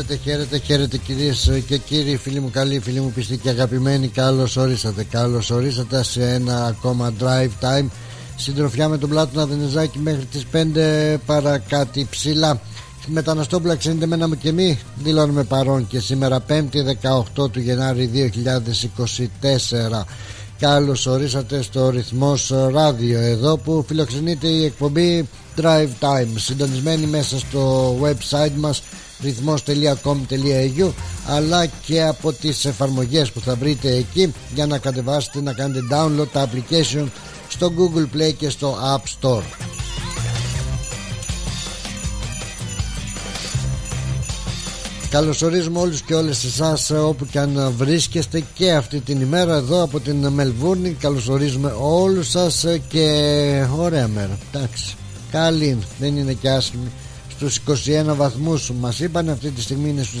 Χαίρετε, χαίρετε, χαίρετε κυρίες και κύριοι, φίλοι μου καλοί, φίλοι μου πιστοί και αγαπημένοι. Καλώς ορίσατε, καλώς ορίσατε σε ένα ακόμα drive time. Συντροφιά με τον Πλάτωνα Δενεζάκη μέχρι τις 5 παρά κάτι ψηλά. Μεταναστόπουλα ξένετε μένα μου και μη δηλώνουμε παρόν και σήμερα 5η 18 του Γενάρη 2024 Καλώς ορίσατε στο ρυθμός ράδιο εδώ που φιλοξενείται η εκπομπή Drive Time συντονισμένη μέσα στο website μας ρυθμός.com.au αλλά και από τις εφαρμογές που θα βρείτε εκεί για να κατεβάσετε να κάνετε download τα application στο Google Play και στο App Store. Καλωσορίζουμε όλους και όλες εσάς όπου και αν βρίσκεστε και αυτή την ημέρα εδώ από την Μελβούρνη. Καλωσορίζουμε όλους σας και ωραία μέρα. Εντάξει, καλή δεν είναι και άσχημη στους 21 βαθμούς. Μας είπαν αυτή τη στιγμή είναι στους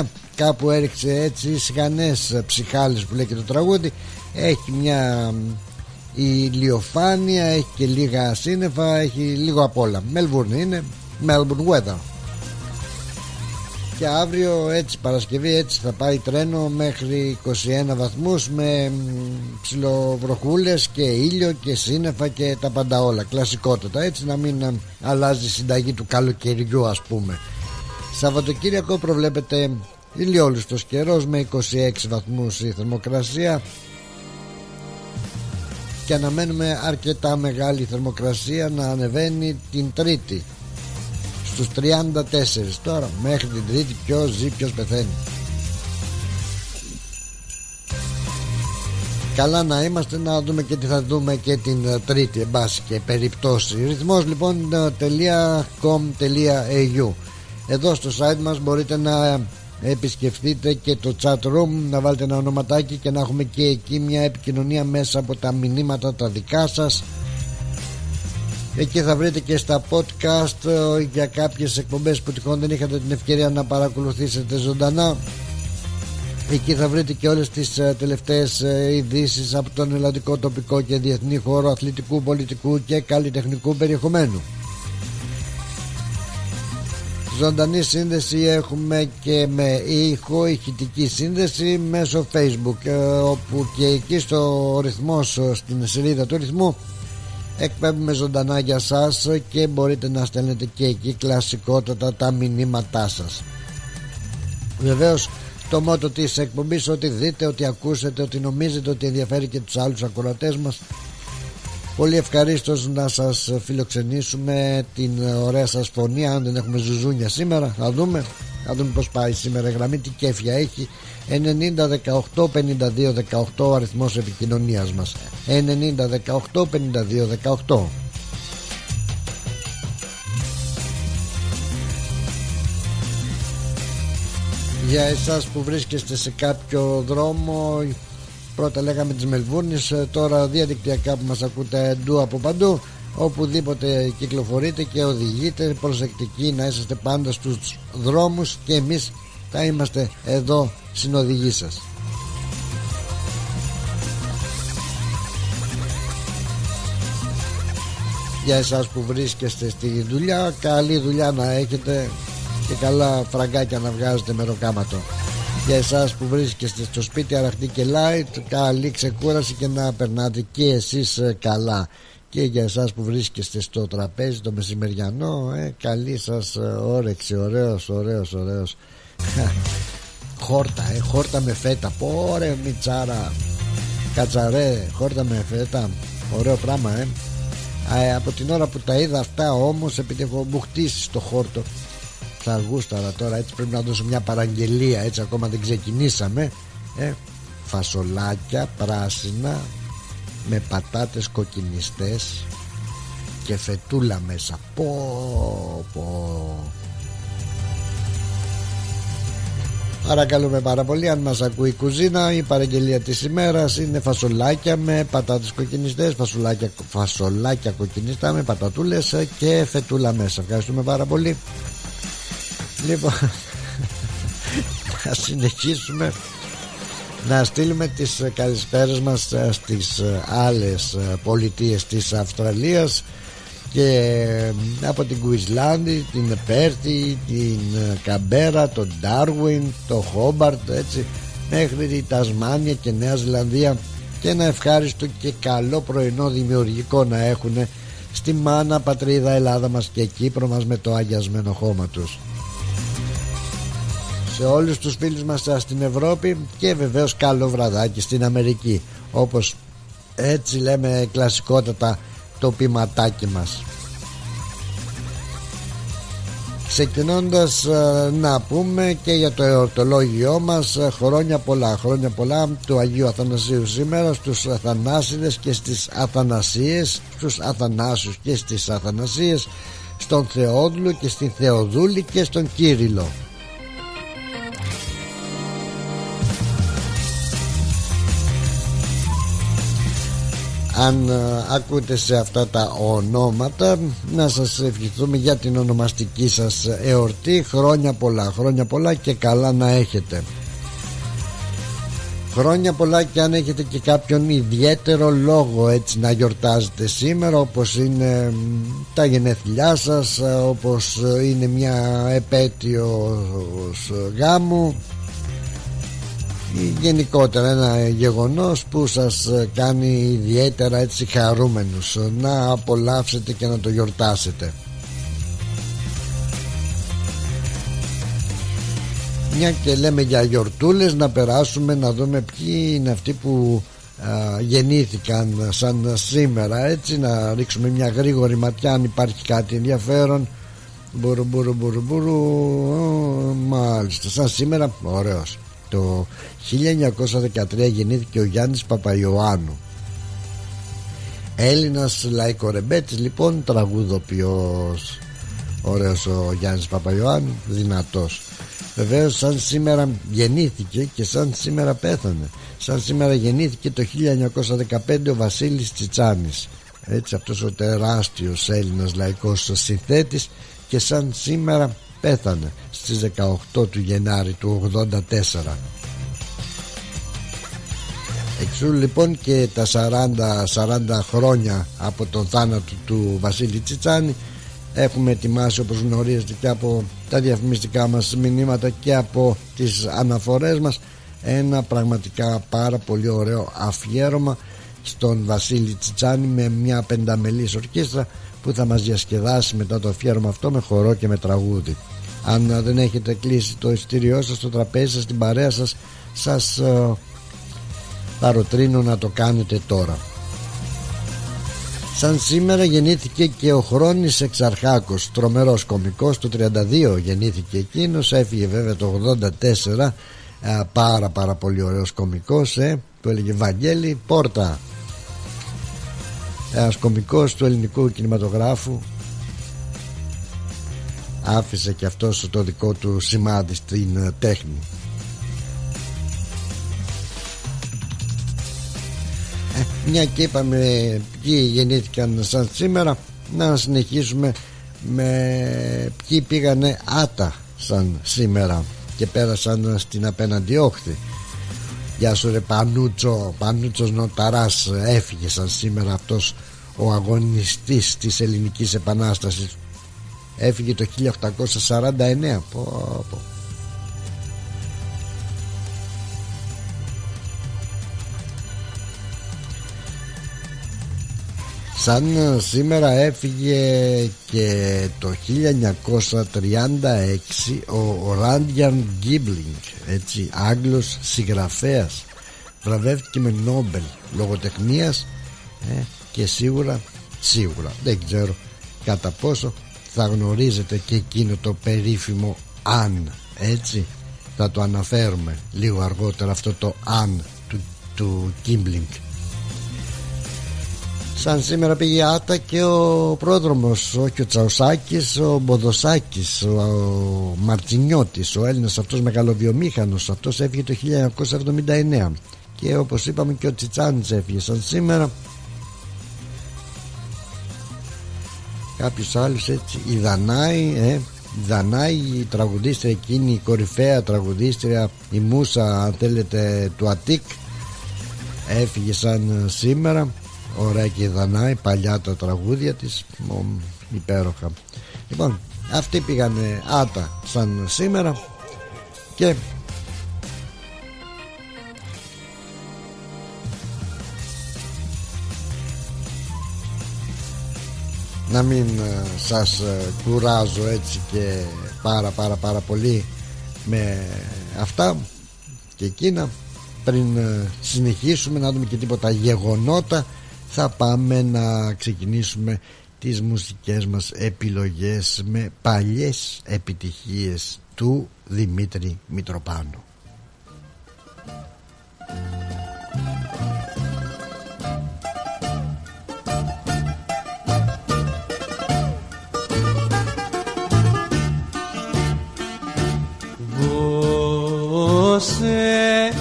19 κάπου έριξε έτσι σιγανές ψυχάλες που λέει και το τραγούδι. Έχει μια ηλιοφάνεια έχει και λίγα σύννεφα έχει λίγο απ' όλα. Μελβούρνη είναι Melbourne weather και αύριο έτσι Παρασκευή έτσι θα πάει τρένο μέχρι 21 βαθμούς με ψιλοβροχούλες και ήλιο και σύννεφα και τα πάντα όλα. Κλασικότατα έτσι να μην ε, αλλάζει η συνταγή του καλοκαιριού ας πούμε. Σαββατοκύριακο προβλέπεται ηλιόλουστος καιρός με 26 βαθμούς η θερμοκρασία. Και αναμένουμε αρκετά μεγάλη θερμοκρασία να ανεβαίνει την Τρίτη στους 34 τώρα μέχρι την τρίτη ποιος ζει ποιος πεθαίνει. Καλά να είμαστε να δούμε και τι θα δούμε και την ε, τρίτη εν και περιπτώσει. Ρυθμός λοιπόν .com.au Εδώ στο site μας μπορείτε να επισκεφτείτε και το chat room να βάλετε ένα ονοματάκι και να έχουμε και εκεί μια επικοινωνία μέσα από τα μηνύματα τα δικά σας Εκεί θα βρείτε και στα podcast ε, για κάποιες εκπομπές που τυχόν δεν είχατε την ευκαιρία να παρακολουθήσετε ζωντανά. Εκεί θα βρείτε και όλες τις ε, τελευταίες ε, ειδήσεις από τον ελλαδικό τοπικό και διεθνή χώρο αθλητικού, πολιτικού και καλλιτεχνικού περιεχομένου. Ζωντανή σύνδεση έχουμε και με ήχο, ηχητική σύνδεση μέσω facebook όπου και εκεί στο ρυθμός στην σελίδα του ρυθμού εκπέμπουμε ζωντανά για σας και μπορείτε να στέλνετε και εκεί κλασικότατα τα μηνύματά σας. Βεβαίως το μότο της εκπομπής ότι δείτε, ότι ακούσετε, ότι νομίζετε ότι ενδιαφέρει και τους άλλους ακροατές μας Πολύ ευχαρίστως να σας φιλοξενήσουμε την ωραία σας φωνή αν δεν έχουμε ζουζούνια σήμερα. Θα δούμε θα δούμε πως πάει σήμερα η γραμμή τι κέφια έχει 90 18 52 18 ο αριθμός επικοινωνίας μας. 90 18 52 18 για εσάς που βρίσκεστε σε κάποιο δρόμο πρώτα λέγαμε της Μελβούρνης τώρα διαδικτυακά που μας ακούτε εντού από παντού οπουδήποτε κυκλοφορείτε και οδηγείτε προσεκτικοί να είσαστε πάντα στους δρόμους και εμείς θα είμαστε εδώ συνοδηγοί σας. Για εσάς που βρίσκεστε στη δουλειά καλή δουλειά να έχετε και καλά φραγκάκια να βγάζετε με ροκάματο για εσάς που βρίσκεστε στο σπίτι αραχτή και light καλή ξεκούραση και να περνάτε και εσείς ε, καλά. Και για εσάς που βρίσκεστε στο τραπέζι το μεσημεριανό ε, καλή σας ε, όρεξη. Ωραίος ωραίος ωραίος χόρτα ε, χόρτα με φέτα. Πόρε μιτσάρα. Κατσαρέ χόρτα με φέτα. Ωραίο πράγμα ε. ε από την ώρα που τα είδα αυτά όμως επειδή έχω μου χτίσει στο χόρτο θα γούσταρα τώρα έτσι πρέπει να δώσω μια παραγγελία έτσι ακόμα δεν ξεκινήσαμε ε, φασολάκια πράσινα με πατάτες κοκκινιστές και φετούλα μέσα. Πω πω Παρακαλούμε πάρα πολύ αν μας ακούει η κουζίνα η παραγγελία της ημέρας είναι φασολάκια με πατάτες κοκκινιστές φασολάκια, φασολάκια κοκκινιστά με πατατούλες και φετούλα μέσα. Ευχαριστούμε πάρα πολύ. Λοιπόν να συνεχίσουμε να στείλουμε τις καλησπέρες μας στις άλλες πολιτείες της Αυστραλίας και ε, από την Κουισλάνδη, την Πέρθη, την ε, Καμπέρα, τον Ντάρουιν, το Χόμπαρτ έτσι μέχρι τη Τασμάνια και Νέα Ζηλανδία. Και ένα ευχάριστο και καλό πρωινό δημιουργικό να έχουν στη μάνα πατρίδα Ελλάδα μας και Κύπρο μας με το αγιασμένο χώμα τους. Σε όλους τους φίλους μας στην Ευρώπη και βεβαίως καλό βραδάκι στην Αμερική. Όπως έτσι λέμε κλασικότατα το ποιηματάκι μας. Ξεκινώντας ε, να πούμε και για το εορτολόγιό μας ε, χρόνια πολλά, χρόνια πολλά του Αγίου Αθανασίου σήμερα στους Αθανάσιδες και στις Αθανασίες στους Αθανάσιους και στις Αθανασίες στον Θεόδουλο και στην Θεοδούλη και στον Κύριλο αν ε, ακούτε σε αυτά τα ονόματα να σας ευχηθούμε για την ονομαστική σας εορτή. Χρόνια πολλά, χρόνια πολλά και καλά να έχετε. Χρόνια πολλά και αν έχετε και κάποιον ιδιαίτερο λόγο έτσι να γιορτάζετε σήμερα όπως είναι τα γενέθλιά σας όπως είναι μια επέτειος γάμου γενικότερα ένα γεγονός που σας κάνει ιδιαίτερα έτσι χαρούμενους. Να απολαύσετε και να το γιορτάσετε. Μια και λέμε για γιορτούλες να περάσουμε να δούμε ποιοι είναι αυτοί που γεννήθηκαν σαν σήμερα έτσι να ρίξουμε μια γρήγορη ματιά αν υπάρχει κάτι ενδιαφέρον. Μπουρου μπουρου μπουρου μπουρου. Μάλιστα σαν σήμερα ωραίος το 1913 γεννήθηκε ο Γιάννης Παπαϊωάννου. Έλληνας λαϊκορεμπέτης λοιπόν τραγουδοποιός. Ωραίος ο Γιάννης Παπαϊωάννου Δυνατός. Βεβαίως σαν σήμερα γεννήθηκε και σαν σήμερα πέθανε. Σαν σήμερα γεννήθηκε το 1915 ο Βασίλης Τσιτσάνης. Έτσι αυτός ο τεράστιος Έλληνας λαϊκός συνθέτης Και σαν σήμερα πέθανε στις 18 του Γενάρη του 84 Εξού λοιπόν και τα 40, 40 χρόνια από τον θάνατο του Βασίλη Τσιτσάνη. Έχουμε ετοιμάσει όπως γνωρίζετε και από τα διαφημιστικά μας μηνύματα και από τις αναφορές μας ένα πραγματικά πάρα πολύ ωραίο αφιέρωμα στον Βασίλη Τσιτσάνη με μια πενταμελής ορκίστρα που θα μας διασκεδάσει μετά το αφιέρωμα αυτό με χορό και με τραγούδι. Αν δεν έχετε κλείσει το ειστήριό σας το τραπέζι σας την παρέα σας σας ε, παροτρύνω να το κάνετε τώρα. Σαν σήμερα γεννήθηκε και ο Χρόνης Εξαρχάκος Τρομερός κομικός Το 32 γεννήθηκε εκείνος Έφυγε βέβαια το 84 ε, Πάρα πάρα πολύ ωραίος κομικός ε, Του έλεγε Βαγγέλη Πόρτα Ένας κομικός του ελληνικού κινηματογράφου Άφησε και αυτός το δικό του σημάδι στην ε, τέχνη. Ε, μια και είπαμε ποιοι γεννήθηκαν σαν σήμερα να συνεχίσουμε με ποιοι πήγανε άτα σαν σήμερα και πέρασαν στην απέναντι όχθη. Γεια σου ρε Πανούτσο Πανούτσος Νοταράς έφυγε σαν σήμερα αυτός ο αγωνιστής της ελληνικής επανάστασης. Έφυγε το 1849 πω, πω. σαν ε, σήμερα έφυγε και το 1936 ο Ράντιαν Γκίμπλινγκ έτσι Άγγλος συγγραφέας. Βραβεύτηκε με Νόμπελ λογοτεχνίας. Ε, και σίγουρα σίγουρα δεν ξέρω κατά πόσο θα γνωρίζετε και εκείνο το περίφημο αν έτσι. Θα το αναφέρουμε λίγο αργότερα αυτό το αν του, του Σαν σήμερα πήγε άτα και ο πρόδρομος όχι ο Τσαουσάκης ο Μποδοσάκης ο, ο Μαρτσινιώτης ο Έλληνας αυτός μεγαλοβιομήχανος αυτός έφυγε το 1979 και όπως είπαμε και ο Τσιτσάνης έφυγε σαν σήμερα κάποιος άλλος έτσι η Δανάη ε, η Δανάη η τραγουδίστρια εκείνη η κορυφαία τραγουδίστρια η Μούσα αν θέλετε του Αττικ έφυγε σαν σήμερα. Ωραία και η Δανάη παλιά τα τραγούδια της υπέροχα. Λοιπόν αυτοί πήγανε άτα σαν σήμερα και να μην ε, σας ε, κουράζω έτσι και πάρα πάρα πάρα πολύ με αυτά και εκείνα. Πριν ε, συνεχίσουμε να δούμε και τίποτα γεγονότα θα πάμε να ξεκινήσουμε τις μουσικές μας επιλογές με παλιές επιτυχίες του Δημήτρη Μητροπάνου Δώσε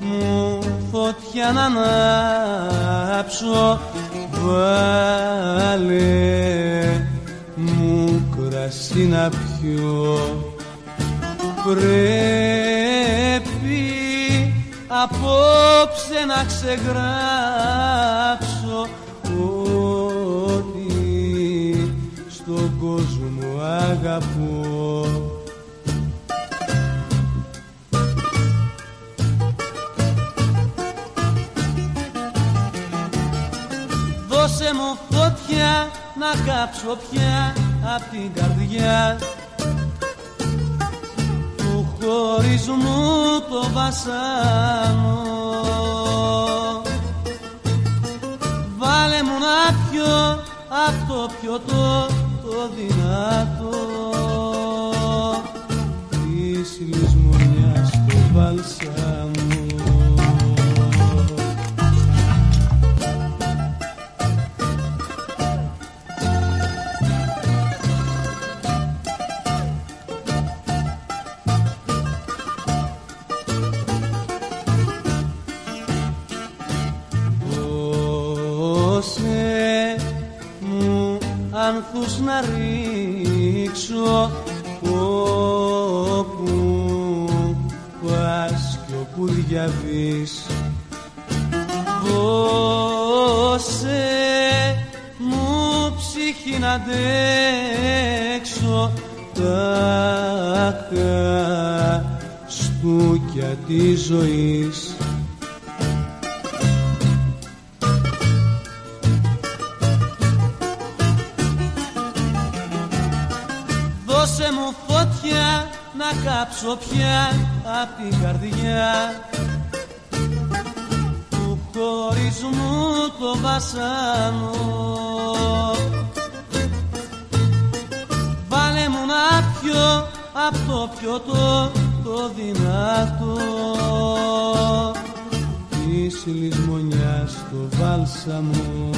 μου φωτιά να ανάψω Βάλε μου κρασί να πιω. Πρέπει απόψε να ξεγράψω Ότι στον κόσμο αγαπώ Δώσε μου φωτιά να κάψω πια απ' την καρδιά. Του χωρισμού το βασάνο Βάλε μου να πιω απ' το πιωτό το δυνατό. Της λησμονιάς το βαλσάμο άνθους να ρίξω όπου πας κι όπου διαβείς. Δώσε μου ψυχή να αντέξω τα στούκια της ζωής Δώσε μου φωτιά να κάψω πια απ' την καρδιά. Του χωρισμού το βασάνο Βάλε μου να πιω απ' το πιωτό το δυνατό. Της λησμονιάς το βάλσαμο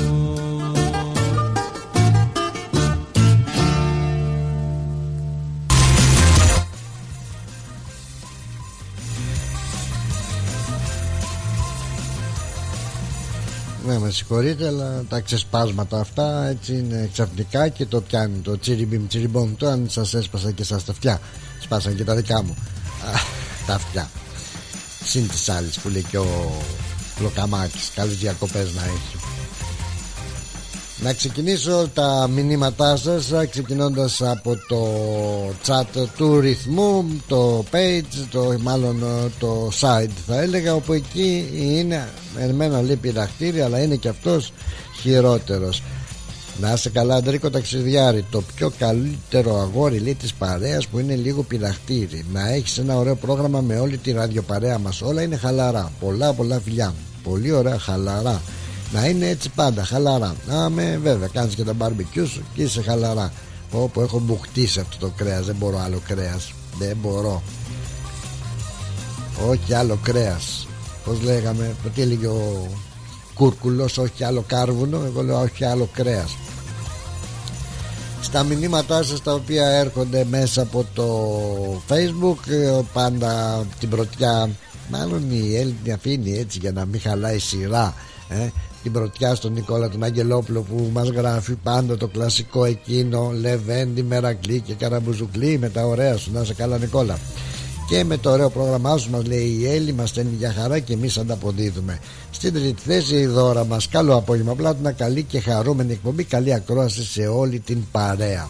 Ναι, με συγχωρείτε, αλλά τα ξεσπάσματα αυτά έτσι είναι ξαφνικά και το πιάνει το τσιριμπιμ τσιριμπομ. Το αν σας έσπασα και εσά τα αυτιά, σπάσαν και τα δικά μου. Α, τα αυτιά. Συν της άλλης που λέει και ο Λοκαμάκης. Καλές διακοπές να έχει. Να ξεκινήσω τα μηνύματά σας ξεκινώντας από το chat του ρυθμού, το page, το, μάλλον το site θα έλεγα όπου εκεί είναι εμένα λέει πειραχτήρι αλλά είναι και αυτός χειρότερος. Να είσαι καλά Αντρίκο ταξιδιάρη. Το πιο καλύτερο αγόρι λέει της παρέας που είναι λίγο πειραχτήρι. Να έχεις ένα ωραίο πρόγραμμα με όλη τη ραδιοπαρέα μας. Όλα είναι χαλαρά. Πολλά πολλά φιλιά. Πολύ ωραία χαλαρά να είναι έτσι πάντα χαλαρά. Να με βέβαια κάνεις και τα μπάρμπεκιού σου και είσαι χαλαρά. Όπου έχω μπουχτίσει αυτό το κρέας δεν μπορώ άλλο κρέας. Δεν μπορώ. Όχι άλλο κρέας. Πως λέγαμε τι έλεγε ο κούρκουλος όχι άλλο κάρβουνο. Εγώ λέω όχι άλλο κρέας. Στα μηνύματά σας τα οποία έρχονται μέσα από το facebook ε, πάντα την πρωτιά. Μάλλον η Έλληνη αφήνει έτσι για να μην χαλάει σειρά ε, την πρωτιά στον Νικόλα τον Αγγελόπουλο που μας γράφει πάντα το κλασικό εκείνο Λεβέντι, Μερακλή και Καραμπουζουκλή. Με τα ωραία σου. Να σε καλά Νικόλα. Και με το ωραίο πρόγραμμά σου μας λέει η Έλλη μας στέλνει για χαρά και εμείς ανταποδίδουμε. Στην τρίτη θέση η δώρα μας. Καλό απόγευμα Πλάτωνα. Καλή και χαρούμενη εκπομπή. Καλή ακρόαση σε όλη την παρέα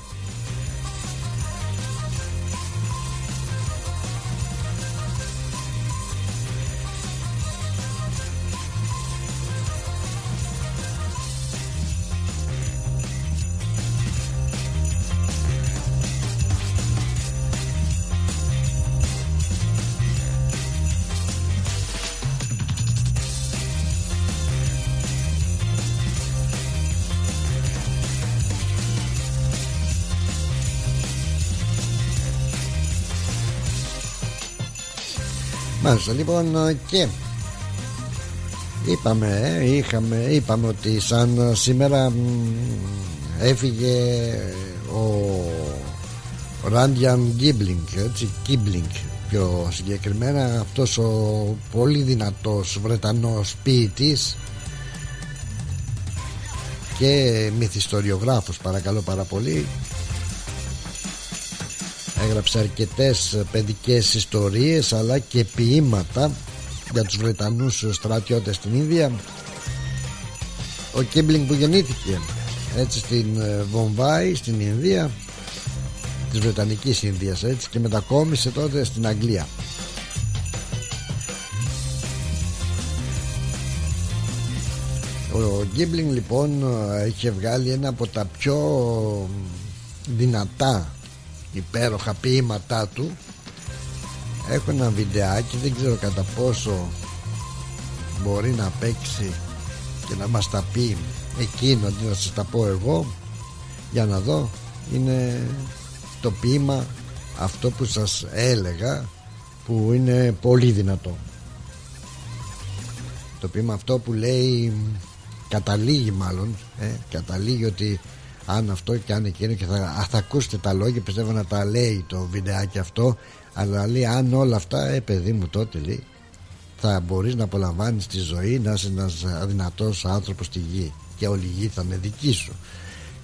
λοιπόν και είπαμε, ε, είχαμε, είπαμε ότι σαν σήμερα έφυγε ο Ράντιαν Γκίμπλινγκ έτσι, Κίμπλινγκ πιο συγκεκριμένα αυτός ο πολύ δυνατός Βρετανός ποιητής και μυθιστοριογράφος παρακαλώ πάρα πολύ έγραψε αρκετές παιδικές ιστορίες αλλά και ποίηματα για τους Βρετανούς στρατιώτες στην Ίνδια ο Κίμπλινγκ που γεννήθηκε έτσι στην ε, Βομβάη στην Ινδία της Βρετανικής Ινδίας έτσι και μετακόμισε τότε στην Αγγλία. Ο Γκίμπλινγκ λοιπόν είχε βγάλει ένα από τα πιο δυνατά υπέροχα ποίηματά του. Έχω ένα βιντεάκι δεν ξέρω κατά πόσο μπορεί να παίξει και να μας τα πει εκείνο αντί να σας τα πω εγώ. Για να δω είναι το ποίημα αυτό που σας έλεγα που είναι πολύ δυνατό. Το ποίημα αυτό που λέει καταλήγει μάλλον ε, καταλήγει ότι αν αυτό και αν εκείνο και θα, θα ακούσετε τα λόγια πιστεύω να τα λέει το βιντεάκι αυτό αλλά λέει αν όλα αυτά ε παιδί μου τότε λέει θα μπορείς να απολαμβάνεις τη ζωή να είσαι ένας αδυνατός άνθρωπος στη γη και όλη η γη θα είναι δική σου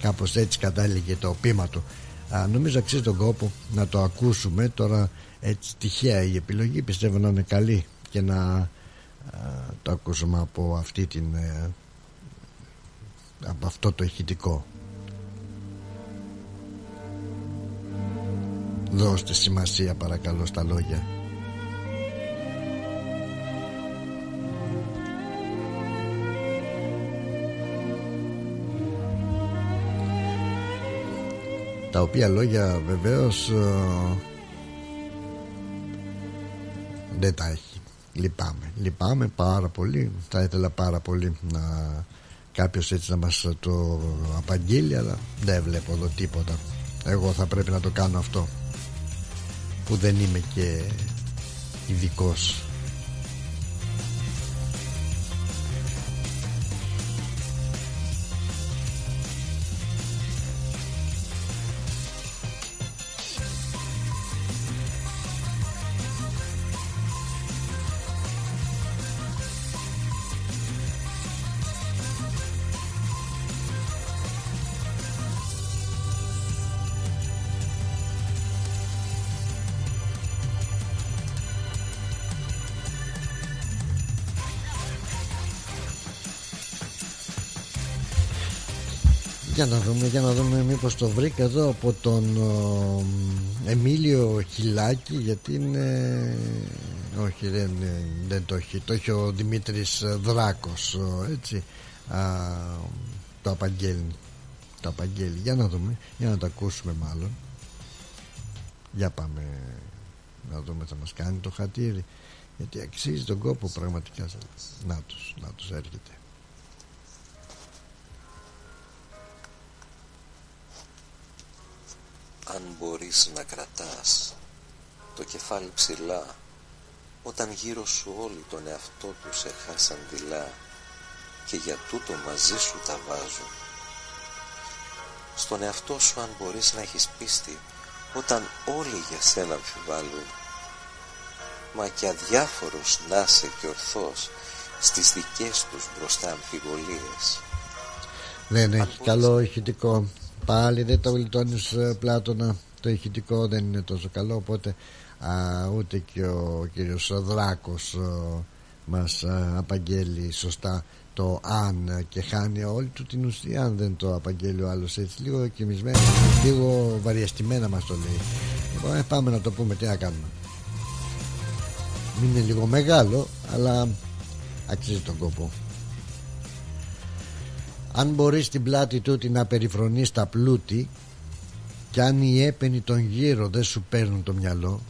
κάπως έτσι κατάληγε το πείμα του. Α, νομίζω αξίζει τον κόπο να το ακούσουμε. Τώρα έτσι τυχαία η επιλογή πιστεύω να είναι καλή και να το ακούσουμε από αυτή την ε, από αυτό το ηχητικό Δώστε σημασία παρακαλώ στα λόγια. Τα οποία λόγια βεβαίως ε, δεν τα έχει. Λυπάμαι. Λυπάμαι πάρα πολύ. Θα ήθελα πάρα πολύ να κάποιος έτσι να μας το απαγγείλει αλλά δεν βλέπω εδώ τίποτα. Εγώ θα πρέπει να το κάνω αυτό που δεν είμαι και ειδικός Για να δούμε, για να δούμε μήπως το βρήκα εδώ από τον Εμίλιο Χιλάκη γιατί είναι... Όχι δεν, δεν το έχει, το έχει ο Δημήτρης Δράκος έτσι α, το απαγγέλνει το απαγγέλει, για να δούμε για να το ακούσουμε μάλλον. Για πάμε να δούμε θα μας κάνει το χατήρι. Γιατί αξίζει τον κόπο πραγματικά να τους, να τους έρχεται αν μπορείς να κρατάς το κεφάλι ψηλά όταν γύρω σου όλοι τον εαυτό τους σε χάσαν δειλά και για τούτο μαζί σου τα βάζω. Στον εαυτό σου αν μπορείς να έχεις πίστη όταν όλοι για σένα αμφιβάλλουν μα και αδιάφορος να είσαι και ορθός στις δικές τους μπροστά αμφιβολίες. Δεν έχει καλό ηχητικό πάλι δεν το γλιτώνεις ε, πλάτωνα. Το ηχητικό δεν είναι τόσο καλό οπότε α, ούτε και ο κύριος Δράκος μας απαγγέλει σωστά το αν και χάνει όλη του την ουσία. Αν δεν το απαγγέλει ο άλλος έτσι λίγο κοιμισμένος λίγο βαριαστημένα μας το λέει. Λοιπόν ε, πάμε να το πούμε τι να κάνουμε. Είναι λίγο μεγάλο αλλά αξίζει τον κόπο αν μπορείς στην πλάτη τούτη να περιφρονείς τα πλούτη κι αν οι έπαινοι των γύρω δεν σου παίρνουν το μυαλό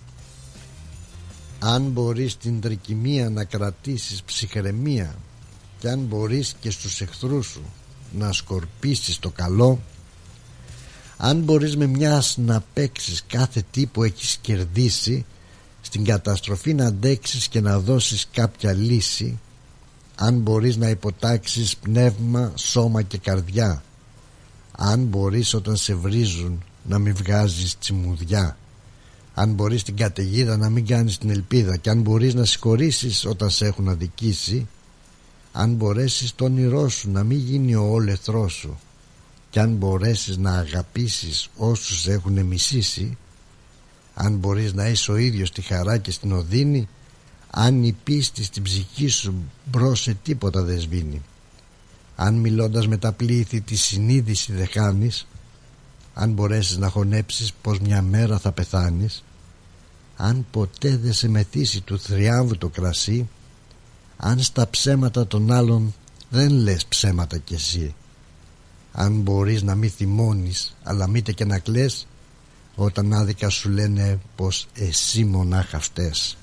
αν μπορείς την τρικυμία να κρατήσεις ψυχραιμία κι αν μπορείς και στους εχθρούς σου να σκορπίσεις το καλό αν μπορείς με μιας να παίξεις κάθε τι που έχεις κερδίσει στην καταστροφή να αντέξεις και να δώσεις κάποια λύση αν μπορείς να υποτάξεις πνεύμα, σώμα και καρδιά. Αν μπορείς όταν σε βρίζουν να μην βγάζεις τσιμουδιά αν μπορείς την καταιγίδα να μην κάνεις την ελπίδα. Και αν μπορείς να συγχωρήσεις όταν σε έχουν αδικήσει. Αν μπορέσεις το όνειρό σου να μην γίνει ο όλεθρός σου. Και αν μπορέσεις να αγαπήσεις όσους έχουν μισήσει. Αν μπορείς να είσαι ο ίδιος στη χαρά και στην οδύνη αν η πίστη στην ψυχή σου μπρος σε τίποτα δεν σβήνει αν μιλώντας με τα πλήθη τη συνείδηση δεν χάνεις αν μπορέσεις να χωνέψεις πως μια μέρα θα πεθάνεις αν ποτέ δεν σε μεθύσει του θριάμβου το κρασί αν στα ψέματα των άλλων δεν λες ψέματα κι εσύ αν μπορείς να μην θυμώνεις αλλά μήτε και να κλαις όταν άδικα σου λένε πως εσύ μονάχα φταίς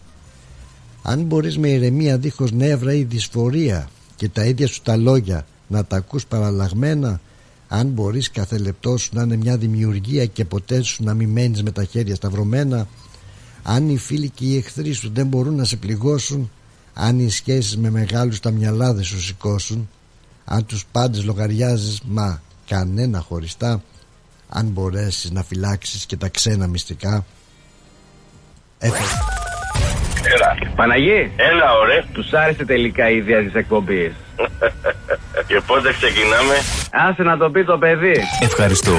αν μπορείς με ηρεμία δίχως νεύρα ή δυσφορία και τα ίδια σου τα λόγια να τα ακούς παραλλαγμένα αν μπορείς κάθε λεπτό σου να είναι μια δημιουργία και ποτέ σου να μην μένεις με τα χέρια σταυρωμένα αν οι φίλοι και οι εχθροί σου δεν μπορούν να σε πληγώσουν αν οι σχέσεις με μεγάλους τα μυαλά δεν σου σηκώσουν αν τους πάντες λογαριάζεις μα κανένα χωριστά αν μπορέσεις να φυλάξεις και τα ξένα μυστικά. Έφερε Έλα. Παναγί. Έλα, ωραία. Τους άρεσε τελικά η ιδέα της εκπομπής. Και πότε ξεκινάμε; Άσε να το πει το παιδί. Ευχαριστώ.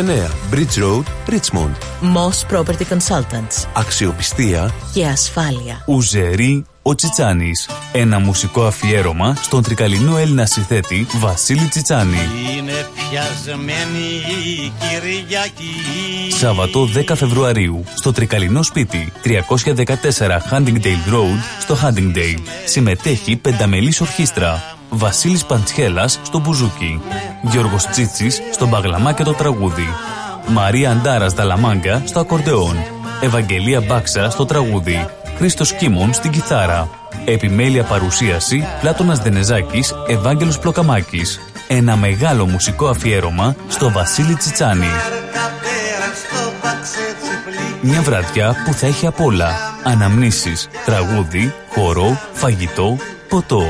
Bridge Road, Richmond. Moss Property Consultants. Αξιοπιστία και ασφάλεια. Ουζερή ο Τσιτσάνης. Ένα μουσικό αφιέρωμα στον τρικαλινό Έλληνα συνθέτη Βασίλη Τσιτσάνη. Είναι πιασμένη η Κυριακή. Σάββατο 10 Φεβρουαρίου στο τρικαλινό σπίτι 314 Huntingdale Road στο Huntingdale. Συμμετέχει πενταμελής ορχήστρα. Βασίλης Παντσχέλας στο μπουζούκι. Γιώργος Τσίτσης στο μπαγλαμά και το τραγούδι. Μαρία Αντάρας Δαλαμάγκα στο ακορντεόν. Ευαγγελία Μπάξα στο τραγούδι. Χρήστος Κίμων στην κιθάρα. Επιμέλεια παρουσίαση Πλάτωνας Δενεζάκης, Ευάγγελος Πλοκαμάκης. Ένα μεγάλο μουσικό αφιέρωμα στο Βασίλη Τσιτσάνη. Μια βραδιά που θα έχει απ' όλα. Αναμνήσεις, τραγούδι, χορό, φαγητό, ποτό.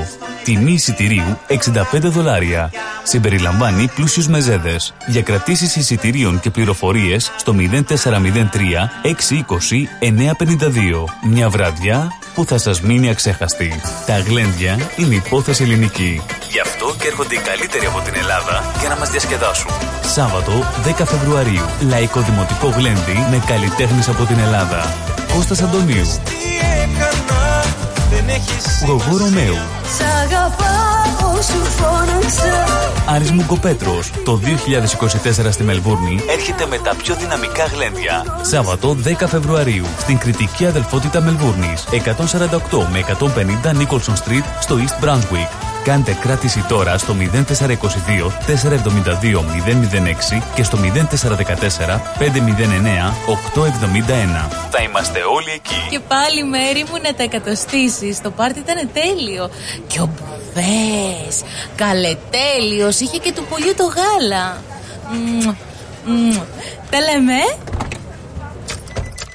Τιμή εισιτηρίου 65 δολάρια. Συμπεριλαμβάνει πλούσιους μεζέδες. Για κρατήσεις εισιτηρίων και πληροφορίες στο 0403 620 952. Μια βραδιά που θα σας μείνει αξέχαστη. Τα γλέντια είναι υπόθεση ελληνική. Γι' αυτό και έρχονται οι καλύτεροι από την Ελλάδα για να μας διασκεδάσουν. Σάββατο 10 Φεβρουαρίου. Λαϊκό Δημοτικό Γλέντι με καλλιτέχνες από την Ελλάδα. Κώστας Αντωνίου. Δεν Γογό Ρωμαίου. Σ' αγαπάω σου φώναξα Άρης Μουγκοπέτρος, το 2024 στη Μελβούρνη έρχεται με τα πιο δυναμικά γλέντια. Σάββατο 10 Φεβρουαρίου στην κριτική αδελφότητα Μελβούρνης, 148 με 150 Nicholson Street στο East Brunswick. Κάντε κράτηση τώρα στο 0422 472 006 και στο 0414 509 871. Θα είμαστε όλοι εκεί. Και πάλι μέρη μου να τα εκατοστήσεις Το πάρτι ήταν τέλειο Και ο Μπουβές Καλετέλειος Είχε και του πολιού το γάλα Μμμ, μμμ. Τα λέμε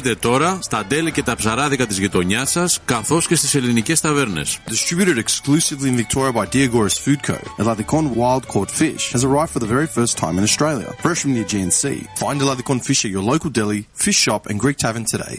βρείτε τώρα στα τέλη και τα ψαράδικα της γειτονιάς σας καθώς και στις ελληνικές ταβέρνες. Distributed exclusively in Victoria by Diagoras Food Co. Eladicon wild caught fish has arrived for the very first time in Australia, fresh from the Aegean Sea. Find Eladicon fish at your local deli, fish shop, and Greek tavern today.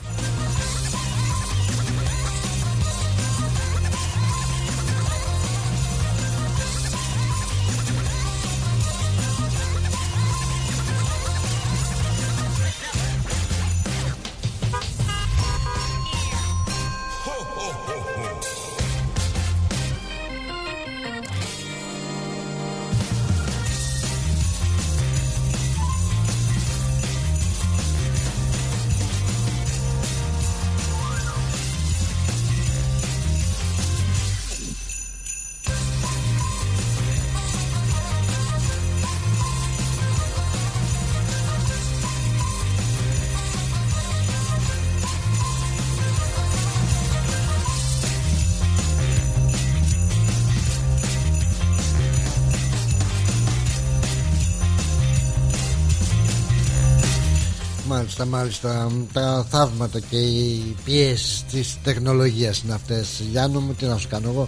Μάλιστα, μάλιστα. Τα θαύματα και οι πιέσεις της τεχνολογίας είναι αυτές. Γιάννου μου, τι να σου κάνω εγώ.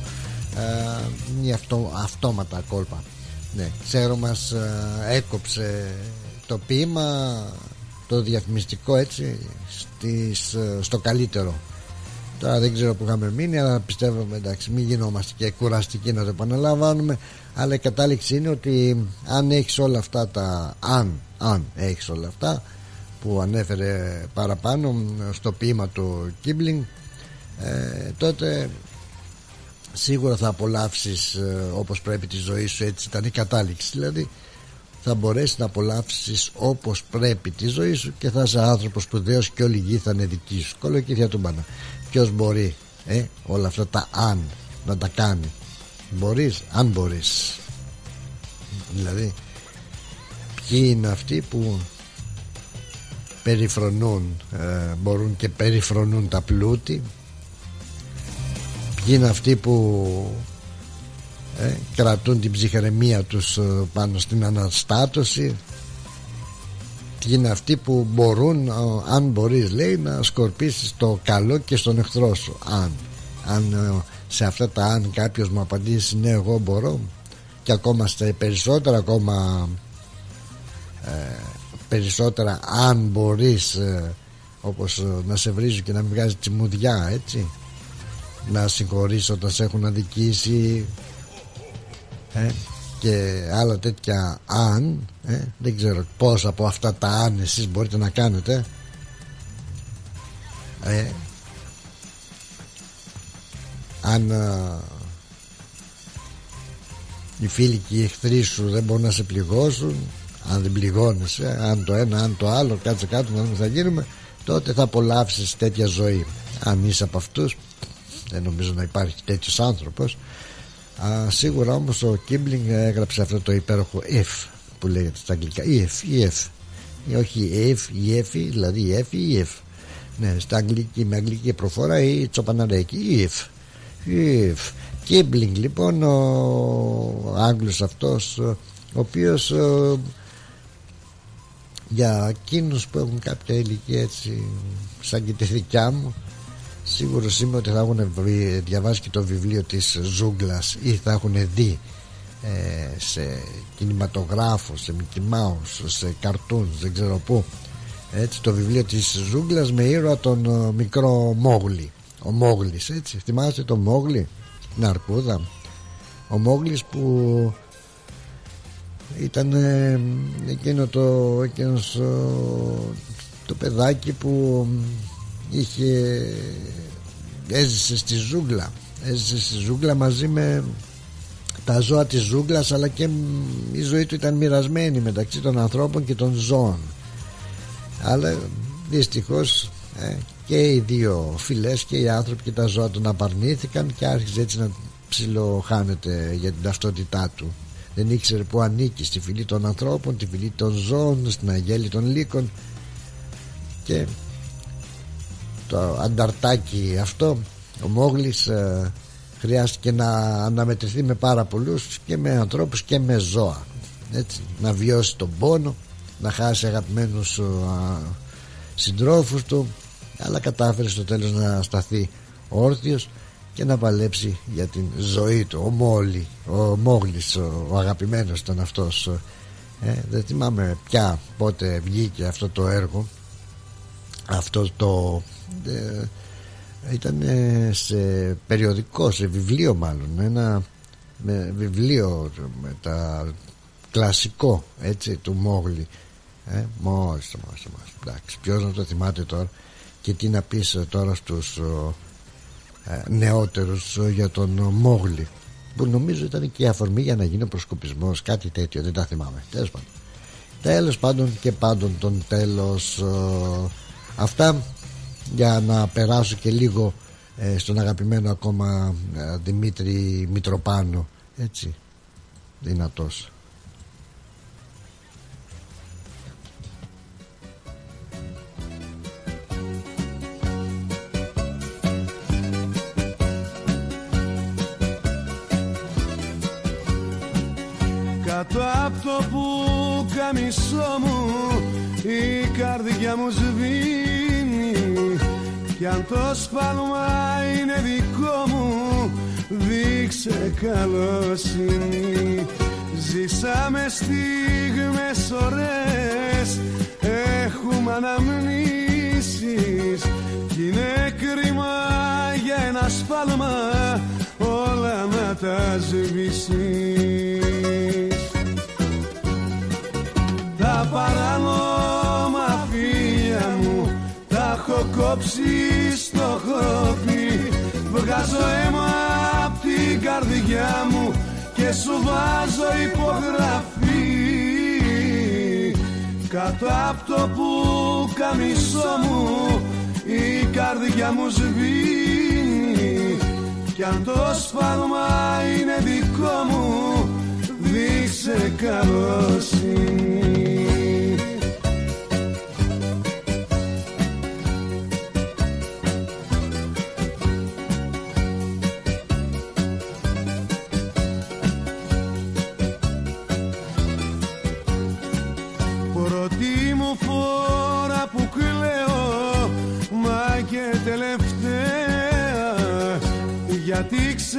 Ε, μια αυτο, αυτόματα κόλπα. Ναι, ξέρω μας έκοψε το ποίημα το διαφημιστικό έτσι στις, ε, στο καλύτερο τώρα δεν ξέρω που είχαμε μείνει αλλά πιστεύουμε εντάξει μην γινόμαστε και κουραστικοί να το επαναλαμβάνουμε αλλά η κατάληξη είναι ότι αν έχεις όλα αυτά τα αν, αν έχεις όλα αυτά που ανέφερε παραπάνω στο ποίημα του Κίμπλινγκ ε, τότε σίγουρα θα απολαύσεις ε, όπως πρέπει τη ζωή σου έτσι ήταν η κατάληξη. Δηλαδή θα μπορέσεις να απολαύσεις όπως πρέπει τη ζωή σου και θα είσαι άνθρωπος σπουδαίος και όλη η γη θα είναι δική σου. Κολοκύθια του μπάνα. Ποιος μπορεί ε, όλα αυτά τα αν να τα κάνει. Μπορείς αν μπορείς. Δηλαδή ποιοι είναι αυτοί που περιφρονούν ε, μπορούν και περιφρονούν τα πλούτη. Ποιοι είναι αυτοί που ε, κρατούν την ψυχραιμία τους ε, πάνω στην αναστάτωση. Ποιοι είναι αυτοί που μπορούν ε, αν μπορείς λέει να σκορπίσεις το καλό και στον εχθρό σου. Αν, αν ε, σε αυτά τα αν κάποιος μου απαντήσει ναι εγώ μπορώ και ακόμα στα περισσότερα ακόμα περισσότερα αν μπορείς ε, όπως ε, να σε βρίζει και να μην βγάζει τσιμουδιά έτσι. Να συγχωρείς όταν σε έχουν αδικήσει ε, και άλλα τέτοια αν ε, δεν ξέρω πόσα από αυτά τα αν εσείς μπορείτε να κάνετε ε, αν ε, οι φίλοι και οι εχθροί σου δεν μπορούν να σε πληγώσουν αν δεν πληγώνεσαι αν το ένα αν το άλλο κάτσε κάτω να δούμε θα γίνουμε τότε θα απολαύσεις τέτοια ζωή. Αν είσαι από αυτούς δεν νομίζω να υπάρχει τέτοιος άνθρωπος. Α, σίγουρα όμως ο Κίμπλινγκ έγραψε αυτό το υπέροχο if που λέγεται στα αγγλικά. If, if. Ή όχι if, η if δηλαδή η if ή if. Ναι, στα αγγλική, με αγγλική προφορά ή τσοπαναρέκι if, if. Κίμπλινγκ λοιπόν ο Άγγλος αυτός ο οποίος για εκείνους που έχουν κάποια ηλικία έτσι σαν και τη δικιά μου σίγουρο είμαι ότι θα έχουν διαβάσει και το βιβλίο της Ζούγκλας ή θα έχουν δει ε, σε κινηματογράφο, σε Mickey Mouse, σε καρτούν, δεν ξέρω πού. Έτσι το βιβλίο της Ζούγκλας με ήρωα τον ε, μικρό Μόγλη. Ο Μόγλης έτσι. Θυμάστε τον Μόγλη την αρκούδα. Ο Μόγλης που ήταν ε, εκείνο το εκείνος, το παιδάκι που είχε έζησε στη ζούγκλα. Έζησε στη ζούγκλα μαζί με τα ζώα της ζούγκλας αλλά και η ζωή του ήταν μοιρασμένη μεταξύ των ανθρώπων και των ζώων. Αλλά δυστυχώς ε, και οι δύο φυλές και οι άνθρωποι και τα ζώα τον απαρνήθηκαν και άρχισε έτσι να ψιλοχάνεται για την ταυτότητά του δεν ήξερε που ανήκει στη φυλή των ανθρώπων τη φυλή των ζώων στην αγέλη των λύκων. Και το ανταρτάκι αυτό ο Μόγλης ε, χρειάστηκε να αναμετρηθεί με πάρα πολλούς και με ανθρώπους και με ζώα. Έτσι, να βιώσει τον πόνο να χάσει αγαπημένους ε, συντρόφους του. Αλλά κατάφερε στο τέλος να σταθεί όρθιος και να παλέψει για την ζωή του ο Μόλι, ο Μόγλης ο, ο αγαπημένος ήταν αυτός ε, δεν θυμάμαι πια πότε βγήκε αυτό το έργο αυτό το ε, ήταν σε περιοδικό σε βιβλίο μάλλον ένα με βιβλίο με τα κλασικό έτσι του Μόγλη ε, μόλις, μόλις, μόλις. εντάξει ποιος να το θυμάται τώρα και τι να πεις τώρα στους ε, νεότερους για τον Μόγλη που νομίζω ήταν και η αφορμή για να γίνει ο προσκοπισμός κάτι τέτοιο δεν τα θυμάμαι. Τέλος πάντων. Τέλος πάντων και πάντων τον τέλος ε, αυτά για να περάσω και λίγο ε, στον αγαπημένο ακόμα Δημήτρη Μητροπάνο έτσι δυνατός Κάτω από το που καμισό μου η καρδιά μου σβήνει. Κι αν το σπάλμα είναι δικό μου δείξε καλοσύνη Ζήσαμε στιγμές ωραίες Έχουμε αναμνήσεις. Κι είναι κρίμα για ένα σπάλμα Όλα να τα σβήσεις. τα παράνομα φίλια μου. Τα έχω κόψει στο χώπι Βγάζω αίμα απ' την καρδιά μου Και σου βάζω υπογραφή. Κάτω απ' το που καμισό μου Η καρδιά μου σβήνει. Κι αν το σφάλμα είναι δικό μου δείξε καλοσύνη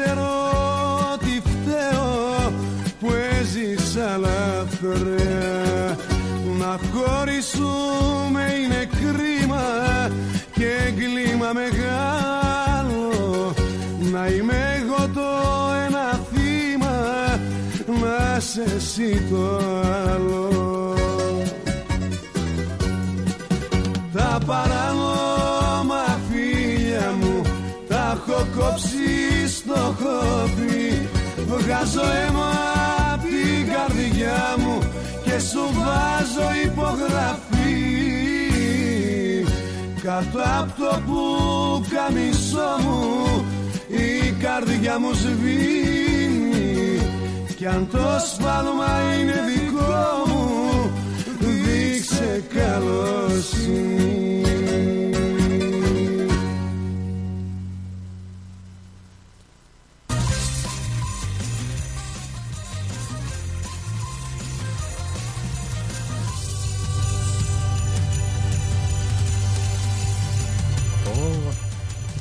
ξέρω ότι φταίω που έζησα λαθρέα Να χωρίσουμε είναι κρίμα και εγκλήμα μεγάλο. Να είμαι εγώ το ένα θύμα θυμάσαι εσύ το άλλο. Τα παράνομα κόψει στο χόπι. Βγάζω αίμα απ' την καρδιά μου Και σου βάζω υπογραφή. Κάτω απ' το που καμισό μου Η καρδιά μου σβήνει. Κι αν το σφάλμα είναι δικό μου Δείξε καλοσύνη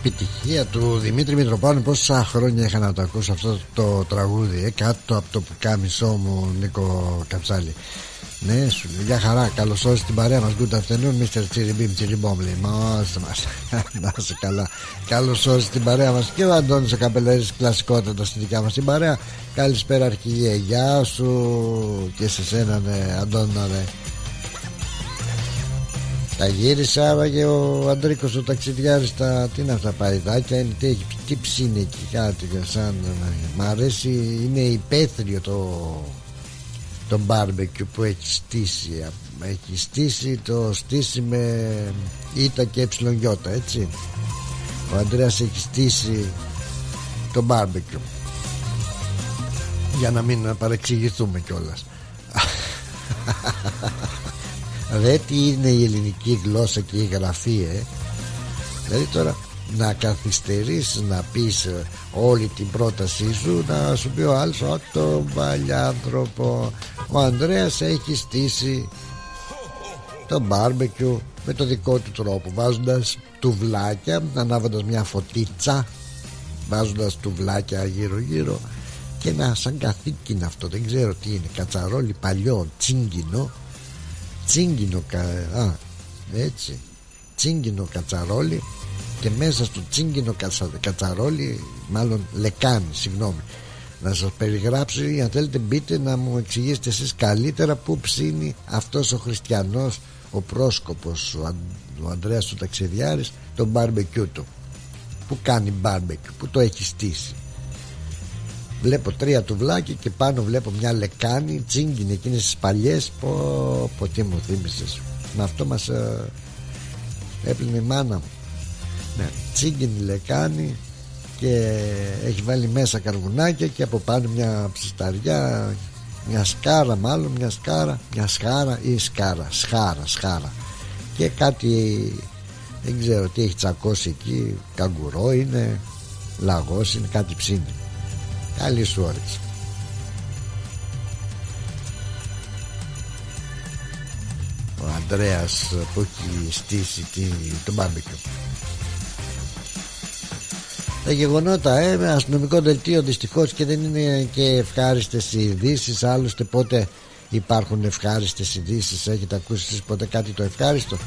επιτυχία του Δημήτρη Μητροπάνου. Πόσα χρόνια είχα να το ακούσω αυτό το τραγούδι ε, κάτω από το πουκάμισό μου Νίκο Καψάλη. Ναι σου λέει για χαρά καλώς όρισες την παρέα μας good afternoon Mr. Τσιριμπίμ Τσιριμπόμ λέει μάστε μας. Να είσαι καλά. Καλώς όρισες την παρέα μας και ο Αντώνης ο Καπελέρης κλασικότατος στη δικιά μας την παρέα. Καλησπέρα αρχηγέ. Γεια σου και σε σένα ναι Αντώνα ναι τα γύρισε άραγε ο Αντρίκος ο ταξιδιάρης τα, τι είναι αυτά τα παϊδάκια είναι, τι, έχει, τι ψήνει εκεί κάτι σαν, μ' αρέσει είναι υπαίθριο το το μπάρμπεκιου που έχει στήσει έχει στήσει το στήσει με ήτα και έψιλον ιώτα έτσι. Ο Αντρέας έχει στήσει το μπάρμπεκιου. Για να μην παρεξηγηθούμε κιόλας Ρε τι είναι η ελληνική γλώσσα και η γραφή ε; Δηλαδή τώρα να καθυστερείς να πεις ε, όλη την πρότασή σου να σου πει ο άλλος «Ω το παλιάνθρωπο ο Ανδρέας έχει στήσει το μπάρμπεκιου με το δικό του τρόπο βάζοντας τουβλάκια ανάβοντας μια φωτίτσα βάζοντας τουβλάκια γύρω γύρω και να σαν καθήκη είναι αυτό δεν ξέρω τι είναι κατσαρόλι παλιό τσίγκινο τσίγκινο α, έτσι τσίγκινο κατσαρόλι και μέσα στο τσίγκινο κατσαρόλι μάλλον λεκάνη συγγνώμη να σας περιγράψω ή αν θέλετε μπείτε να μου εξηγήσετε εσείς καλύτερα που ψήνει αυτός ο χριστιανός ο πρόσκοπος ο, Αν, ο Ανδρέας του Ταξιδιάρης τον μπαρμπεκιού του. Που κάνει μπαρμπεκιού που το έχει στήσει βλέπω τρία τουβλάκια και πάνω βλέπω μια λεκάνη τσίγκινη εκείνες τις παλιές πω, πω τι μου θύμισες. Με αυτό μας ε, έπλυνε η μάνα μου. Ναι, τσίγκινη λεκάνη και έχει βάλει μέσα καρβουνάκια και από πάνω μια ψισταριά μια σκάρα μάλλον μια σκάρα μια σχάρα ή σκάρα σχάρα σχάρα. Και κάτι δεν ξέρω τι έχει τσακώσει εκεί καγκουρό είναι λαγός είναι κάτι ψήνει καλή σου όρεξη ο Ανδρέας που έχει στήσει τον μπάμπικο τα γεγονότα ε, με αστυνομικό δελτίο δυστυχώς και δεν είναι και ευχάριστες οι ειδήσεις. άλλωστε πότε υπάρχουν ευχάριστες ειδήσεις. έχετε ακούσει εσείς ποτέ κάτι το ευχάριστο;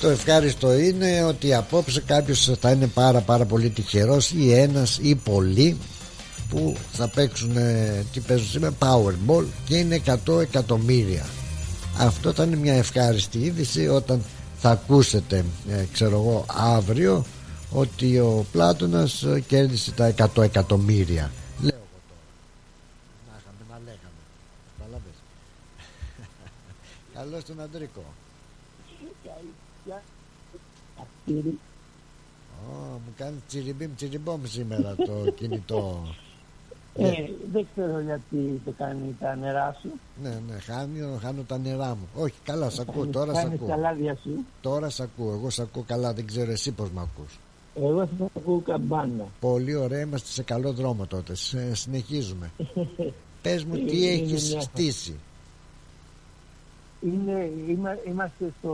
Το ευχάριστο είναι ότι απόψε κάποιος θα είναι πάρα πάρα πολύ τυχερός ή ένας ή πολλοί που θα παίξουν τι παίζουν σήμερα Powerball και είναι 100 εκατομμύρια. Αυτό θα είναι μια ευχάριστη είδηση όταν θα ακούσετε ε, ξέρω εγώ αύριο ότι ο Πλάτωνας ε, κέρδισε τα 100 εκατομμύρια. Λέω εγώ τώρα. Να είχαμε να λέγαμε. Καταλάβες καλώς τον Αντρίκο. Ω, μου κάνει τσιριμπίμ τσιριμπόμ σήμερα το κινητό ε, δεν ξέρω γιατί το κάνει τα νερά σου. Ναι, ναι, χάνει, χάνω τα νερά μου. Όχι, καλά, σ' ακούω, τώρα σ' ακούω. τα λάδια σου. Τώρα σ' ακούω, εγώ σ' ακούω καλά, δεν ξέρω εσύ πώς με ακούς. Εγώ θα ακούω καμπάνα. Πολύ ωραία, είμαστε σε καλό δρόμο τότε. Σε, συνεχίζουμε. Πες μου τι έχεις στήσει. Είναι, είμα, είμαστε στο,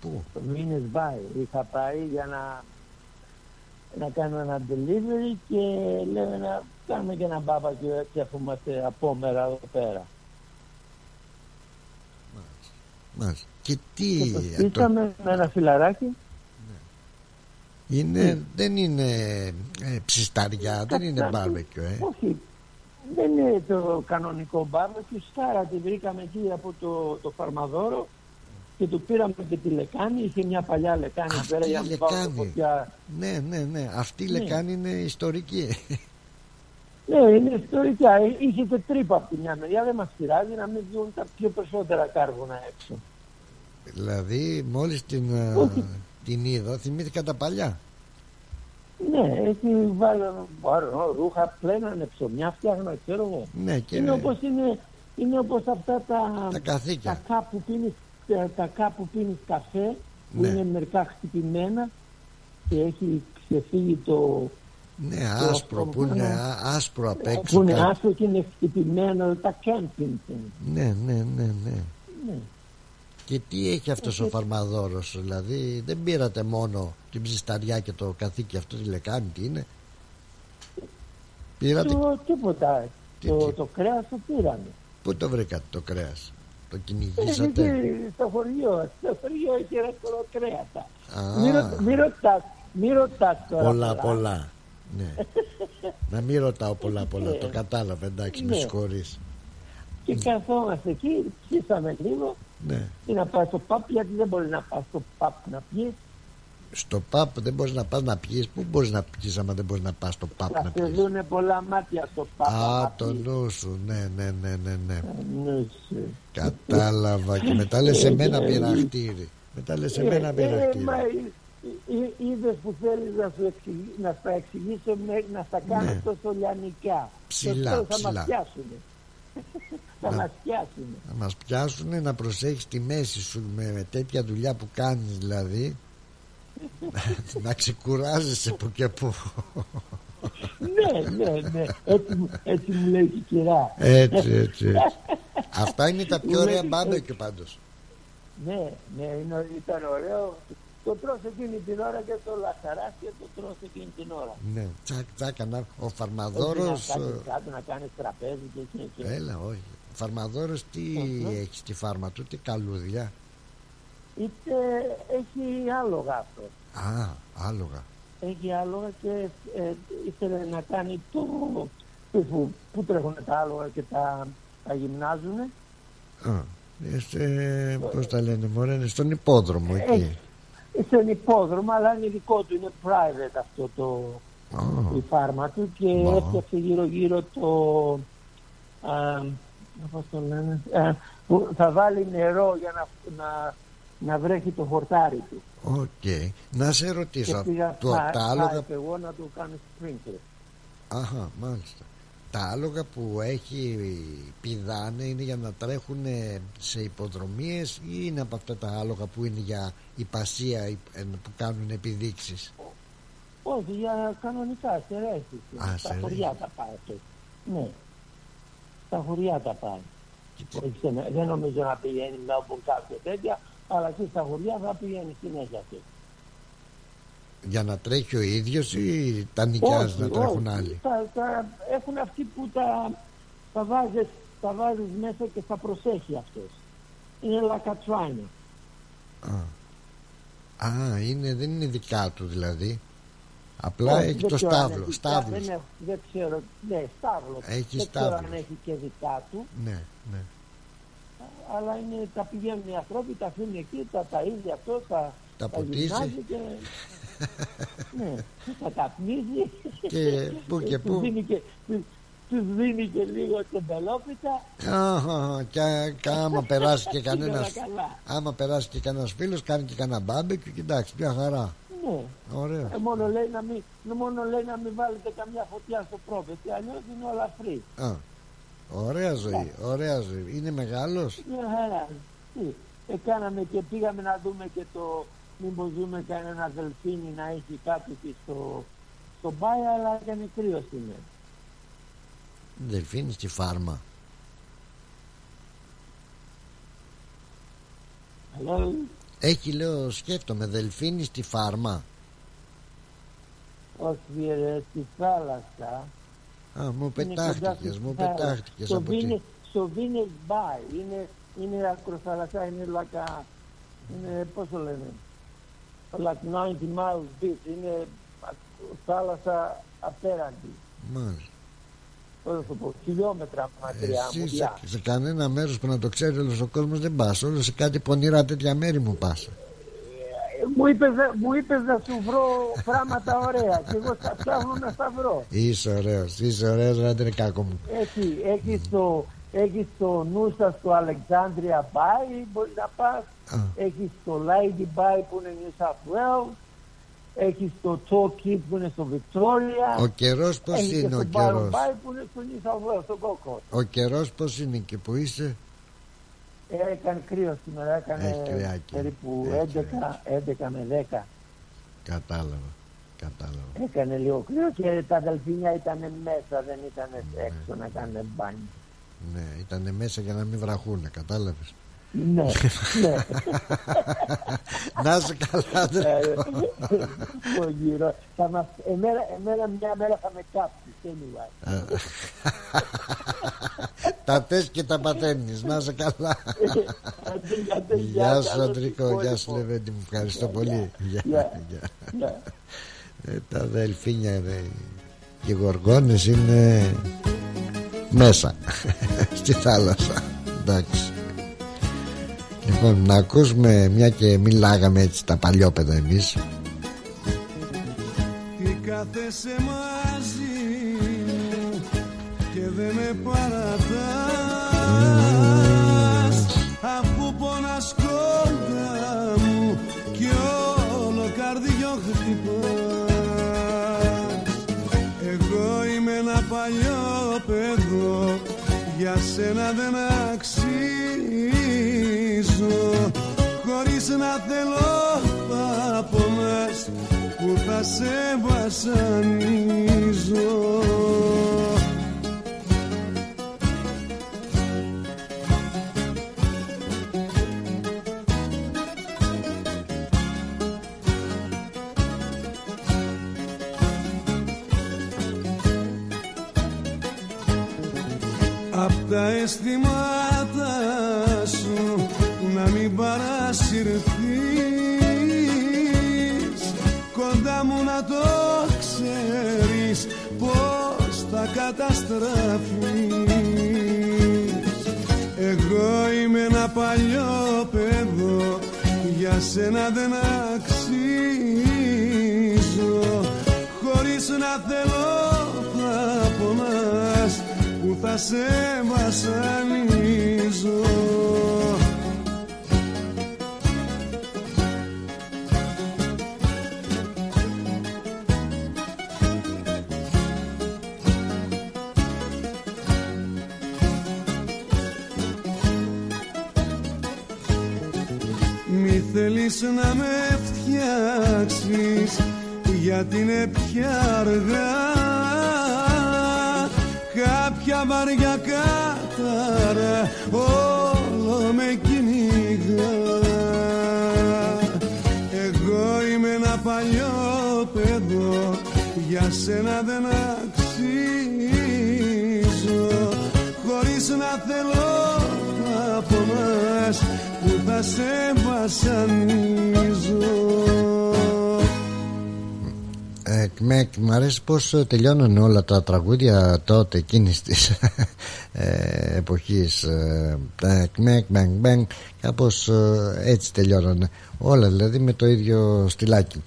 Πού; στο Μίνες Μπάι. Είχα πάει για να, να κάνω ένα delivery και λέμε να κάνουμε και ένα μπάπα και, και αφού είμαστε απόμερα εδώ πέρα. Μάλιστα. Και τι... Και το στήσαμε με ένα φιλαράκι. Είναι, δεν είναι ε, ψισταριά, δεν είναι Κάτι- μπάρμπεκιο, ε. Όχι. Δεν είναι το κανονικό μπάρμπεκιου. Σχάρα τη βρήκαμε εκεί από το, το φαρμαδόρο και του πήραμε και τη λεκάνη. Είχε μια παλιά λεκάνη Αυτή πέρα η για να μην βάλουμε λεκάνη. φωτιά. Ναι, ναι, ναι. Αυτή η Ναι. λεκάνη είναι ιστορική. Ναι, είναι ιστορική. Ε, Είχε και τρύπα από τη μια μεριά. Δεν μας πειράζει να μην βγουν τα πιο περισσότερα κάρβουνα έξω. δηλαδή, μόλις την, ε, Όχι. την είδα, θυμήθηκα τα παλιά. Ναι, έχει βάλει πάρω, ρούχα, πλένανε ψωμιά, φτιάχνα, ξέρω εγώ. Ναι, και Είναι όπως είναι, είναι όπως αυτά τα, τα καθήκια. τα κάπ που πίνεις, τα, τα κάπ που πίνεις καφέ, που Ναι. είναι μερικά χτυπημένα και έχει ξεφύγει το... Ναι, το άσπρο, αυτό που είναι είναι- α- άσπρο απ' Που έξω. είναι κάτι. άσπρο και είναι χτυπημένο, τα camping things. Ναι, ναι, ναι, ναι. Ναι. Και τι έχει αυτός ο φαρμαδόρος, δηλαδή δεν πήρατε μόνο την ψισταριά και το καθήκη αυτό τη λεκάνη, τι είναι; Πήρατε, Το, τίποτα. Τι- το, τι- το κρέας το πήραμε. πού το βρήκατε το κρέας, το Έχει κυνηγήσατε. εκεί στο χωριό, στο χωριό έχει ρεύκολο κρέατα. Α. Μη, ρω- μη ρωτάς, μη ρωτάς τώρα Πολλά πολλά. Ναι. Να μην ρωτάω πολλά πολλά, το Ναι. κατάλαβα εντάξει, με Ναι. συγχωρείς. Και καθόμαστε εκεί, ψήσαμε λίγο Ναι. και να πάει στο παπ, γιατί δεν μπορεί να πάει στο παπ να πιεις. Στο παπ δεν μπορείς να πας να πιείς, πού μπορείς να πιείς άμα δεν μπορείς να πας στο παπ Θα να σε πιείς. δούνε πολλά μάτια στο παπ. Α, να το πιεις. νου σου, ναι, ναι, ναι, ναι, ναι. Ναι, σε. Κατάλαβα και μετά λες εμένα πειραχτήρι. Μετά λες εμένα Ε, ε, πειραχτήρι. Μα, ε, ε, Είδες που θέλεις να, σου εξηγη- να στα εξηγήσω με- να στα κάνεις Ναι. τόσο λιανικά. Ψηλά, Το τέλος Θα ψηλά. μας πιάσουνε. θα Να- μας πιάσουνε. Να μας πιάσουνε να προσέχεις τη μέση σου με, με τέτοια δουλειά που κάνεις δηλαδή. να ξεκουράζεσαι που και που. ναι, ναι, ναι. Έτσι, μου- έτσι μου λέει και η κυρά. έτσι, έτσι, έτσι. Αυτά είναι τα πιο Μου ωραία λέει- μπάμπεκι πάντως. Ναι, ναι, είναι, ήταν ωραίο. Το τρως εκείνη την ώρα και το λαχαράς και το τρως εκείνη την ώρα. Ναι, τσακ τσακ ανά- Ο Όχι φαρμαδόρος... να κάνεις ε, κάτω, να κάνεις τραπέζι και εκεί και Έλα όχι. Ο φαρμαδόρος τι Αχα. έχει στη φάρμα του, τι καλούδια; Είτε έχει άλογα αυτό. Α, άλογα. Έχει άλογα και ε, ήθελε να κάνει το... Που, που τρέχουν τα άλογα και τα, τα γυμνάζουν. Α, ε, πώς τα λένε μωρέ, είναι στον υπόδρομο εκεί. Έχει. Στον υπόδρομο, αλλά είναι δικό του, είναι private αυτό το, Α, η φάρμα του και Μπα. έφτιαξε γύρω γύρω το α, πώς το λένε α, που θα βάλει νερό για να, να, να βρέχει το χορτάρι του Οκ. Να σε και ρωτήσω, πήγα το, θα- τα θα άλογα... έπαι εγώ να του κάνω sprinkler Αχα, μάλιστα. Τα άλογα που έχει πηδάνε είναι για να τρέχουν σε υποδρομίες ή είναι από αυτά τα άλογα που είναι για υπασία ε, που κάνουν επιδείξεις; όχι για κανονικά σε ρέσεις Α, στα σε χωριά ρέσεις. τα πάει αυτό. Ναι. Στα χωριά τα πάει. Όχι σε- δεν νομίζω να πηγαίνει με όπου κάποια τέτοια αλλά και στα χωριά θα πηγαίνει συνέχεια αυτό Για να τρέχει ο ίδιος ή τα νοικιάζει Όχι, να τρέχουν όχι. άλλοι; Τα, τα, έχουν αυτοί που τα, τα, βάζεις, τα βάζεις μέσα και θα προσέχει αυτός. Είναι λακατσουάνα. Α. Α, είναι, δεν είναι δικά του δηλαδή. Απλά Όχι, έχει δεν το ξέρω αν στάβλο. έχει- Στάβλος. Δεν, έχω- δεν ξέρω, ναι, στάβλος. Έχει δεν ξέρω στάβλος. αν έχει και δικά του, Ναι, ναι. αλλά είναι, τα πηγαίνουν οι άνθρωποι, τα αφήνουν εκεί, τα ταΐζει αυτό, τα, Τα ποτίζει. γυμνάζει και... ναι, τα καπνίζει Και πού και τους πού. δίνει και, τους, τους δίνει και λίγο τεμπελόπιτα Αχα, και, και άμα περάσει και Σίγουρα κανένας καλά. άμα περάσει και κανένας φίλος κάνει και κανένα μπάμπεκι και εντάξει μια χαρά Ναι. Ωραίο. Ε, μόνο, λέει να μην, μόνο λέει να μην βάλετε καμιά φωτιά στο πρόβετη, αλλιώς είναι όλα free. Α, ωραία ζωή, ωραία ζωή. Είναι μεγάλος; Μια χαρά. Τι, ε, κάναμε και πήγαμε να δούμε και το μήπως δούμε κανένα δελφίνι να έχει κάτι εκεί στο, στο μπάι, αλλά έκανε κρύος σήμερα. Δελφίνη στη φάρμα. Αλλά Έχει λέω σκέφτομαι δελφίνη στη φάρμα. όχι ρε, στη θάλασσα. Α, μου είναι κοντά πετάχτηκες, στη μου θάλασσα. πετάχτηκες Στο από τι. Βίνε- Στο Venus Bay, είναι, είναι ακροθαλασσά, είναι λακα, είναι, πώς το λένε, like 90 miles beach, είναι α- θάλασσα απέραντη. Μάλιστα. πώς θα το πω, χιλιόμετρα μακριά μου. Εσύ σε, γεια. σε κανένα μέρος που να το ξέρει όλος ο κόσμος δεν πας. Όλο σε κάτι πονηρά τέτοια μέρη μου πας. Ε, Μου είπες, να- μου είπες να σου βρω πράγματα ωραία και εγώ θα ψάχνω να στα βρω. Είσαι ωραίος, είσαι ωραίος, δεν είναι κακό μου. Έχει, έχεις το, έχεις το νου σας στο Alexandria Bay, μπορείς να πας. Α. Έχεις το Lady Bay που είναι New South Wales. Έχεις το Torquay που είναι στο Victoria. Ο καιρός πώς Έχεις και είναι ο το καιρός; Byron Bay που είναι στο New South Wales, στο Gold Coast. Ο καιρός πώς είναι και που είσαι; Ε, Έκανε κρύο σήμερα, έκανε Έχει κρυάκι. περίπου Έχει 11, 11 με 10. Κατάλαβα. Κατάλαβα. Έκανε λίγο κρύο και τα δελφίνια ήταν μέσα, δεν ήταν έξω να κάνουν μπάνιο. Ναι, ήταν μέσα για να μην βραχούνε, κατάλαβες. Ναι, ναι. να είσαι καλά, Ε, Αντρικό. Το γύρο. Θα μας, εμένα, εμένα μια μέρα θα με κάψεις. Anyway. Ε, τα θες και τα πατένεις Να είσαι καλά Γεια σου Αντρικό Γεια σου Λεβέντη μου Ευχαριστώ πολύ Γεια, γεια. Ε, Τα δελφίνια ρε, και οι γοργόνες είναι μέσα στη θάλασσα εντάξει λοιπόν να ακούσουμε μια και μιλάγαμε έτσι τα παλιόπαιδα εμείς. Τι κάθεσαι μαζί μου και δεν με παρατάς. Αφού πονάς κοντά μου και όλο καρδιό χτυπάς. Εγώ είμαι ένα παλιό παιδό για σένα δεν αξίζω χωρίς να θέλω θα πονάς που θα σε βασανίζω τα αισθήματα σου να μην παρασυρθείς. Κοντά μου να το ξέρεις πως θα καταστραφείς. Εγώ είμαι ένα παλιό παιδό για σένα δεν αξίζω. Χωρίς να θέλω θα πονάς. που θα σε βασανίζω. Μη θέλεις να με φτιάξεις γιατί είναι πια αργά κάποια βαριά κάταρα όλο με κυνηγά εγώ είμαι ένα παλιό παιδό για σένα δεν αξίζω. Χωρίς να θέλω να πονάς που θα σε βασανίζω Ε, με, μ' αρέσει πως ε, τελειώνανε όλα τα τραγούδια τότε εκείνης της ε, εποχής. Ε, τα κμεκ, μπεν, μπεν, κάπως ε, έτσι τελειώνανε όλα δηλαδή με το ίδιο στυλάκι.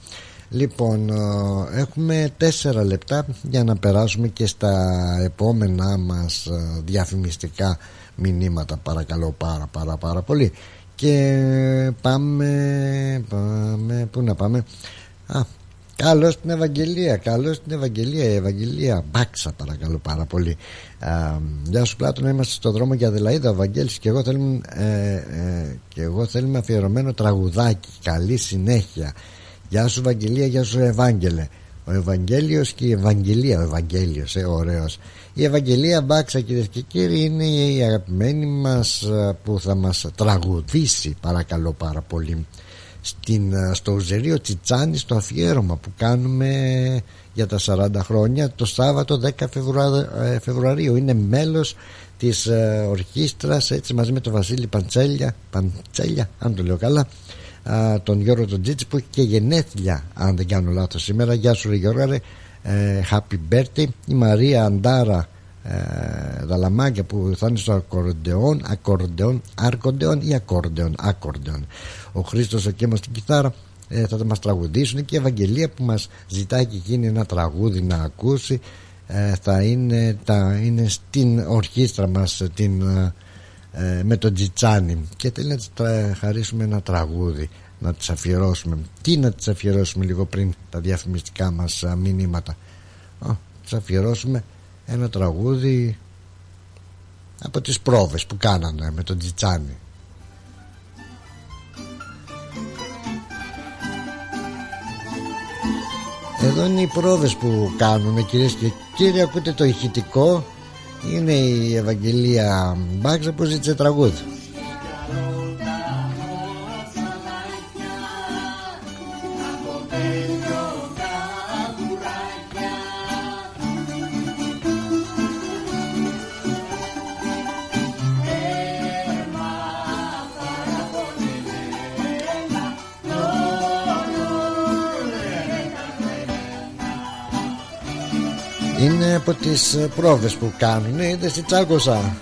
Λοιπόν ε, έχουμε τέσσερα λεπτά για να περάσουμε και στα επόμενά μας ε, διαφημιστικά μηνύματα. Παρακαλώ πάρα πάρα πάρα πολύ. Και πάμε πάμε πού να πάμε; Α Καλώς την Ευαγγελία, καλώς την Ευαγγελία, η Ευαγγελία. Μπάξα, παρακαλώ πάρα πολύ. Α, γεια σου, Πλάτωνα, είμαστε στο δρόμο για Αδελαίδα. Ο Βαγγέλης και εγώ θέλουμε, ε, ε, και εγώ θέλουμε αφιερωμένο τραγουδάκι. Καλή συνέχεια. Γεια σου, Ευαγγελία, γεια σου, Ευάγγελε. Ο Ευαγγέλιος και η Ευαγγελία, ο Ευαγγέλιος, ε, ωραίος. Η Ευαγγελία Μπάξα, κυρίες και κύριοι, είναι η αγαπημένη μας ε, που θα μας τραγουδήσει, παρακαλώ πάρα πολύ στην, στο Ουζερίο Τσιτσάνι στο αφιέρωμα που κάνουμε για τα 40 χρόνια το Σάββατο 10 Φεβρουα... ε, Φεβρουαρίου. Είναι μέλος της ε, ορχήστρας έτσι μαζί με τον Βασίλη Παντσέλια Παντσέλια αν το λέω καλά α, τον Γιώργο τον Τζίτσι που έχει και γενέθλια αν δεν κάνω λάθος σήμερα. Γεια σου ρε Γιώργο ρε. Ε, happy birthday. Η Μαρία Αντάρα ε, δαλαμάκια που θα είναι στο ακορντεόν ακορντεόν, αρκοντεόν ή ακορντεόν ακορντεόν ο Χρήστος ο Κέμος στην κιθάρα ε, θα μας τραγουδήσουν. Και η Ευαγγελία που μας ζητάει και εκείνη ένα τραγούδι να ακούσει ε, θα είναι, τα, είναι στην ορχήστρα μας την, ε, με τον Τζιτσάνι. Και θέλει να της χαρίσουμε ένα τραγούδι να τις αφιερώσουμε. Τι να τις αφιερώσουμε λίγο πριν τα διαφημιστικά μας μηνύματα. Να τις αφιερώσουμε ένα τραγούδι από τις πρόβες που κάνανε με τον Τζιτσάνι Εδώ είναι οι πρόβες που κάνουν κυρίες και κύριοι. Ακούτε το ηχητικό. Είναι η Ευαγγελία Μπάξα που ζήτησε τραγούδι τις ε, πρόβες που κάνουν. Είδες στη Τσάκωσα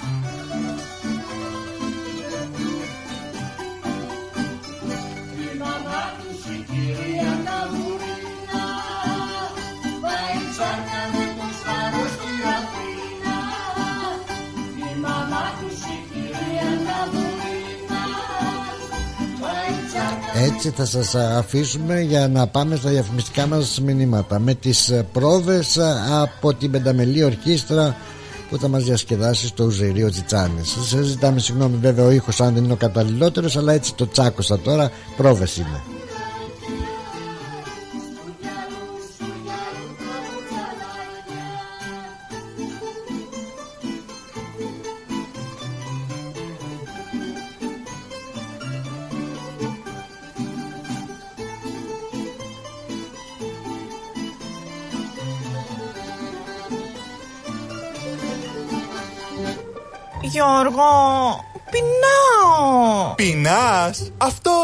έτσι θα σας αφήσουμε για να πάμε στα διαφημιστικά μας μηνύματα. Με τις πρόβες από την Πενταμελή Ορχήστρα που θα μας διασκεδάσει στο Ουζερίο Τσιτσάνης σας ζητάμε συγγνώμη βέβαια ο ήχος αν δεν είναι ο καταλληλότερος αλλά έτσι το τσάκωσα τώρα πρόβες είναι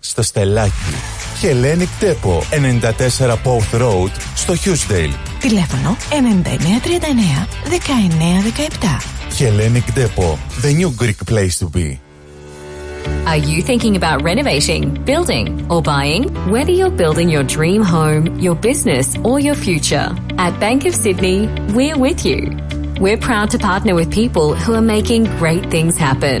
στο στελάκι. Hellenic Depot 94 Pouth Road στο Hughesdale. Τηλέφωνο 9939 1917. Hellenic Depot, the new Greek place to be. Are you thinking about renovating, building, or buying? Whether you're building your dream home, your business, or your future, at Bank of Sydney, we're with you. We're proud to partner with people who are making great things happen.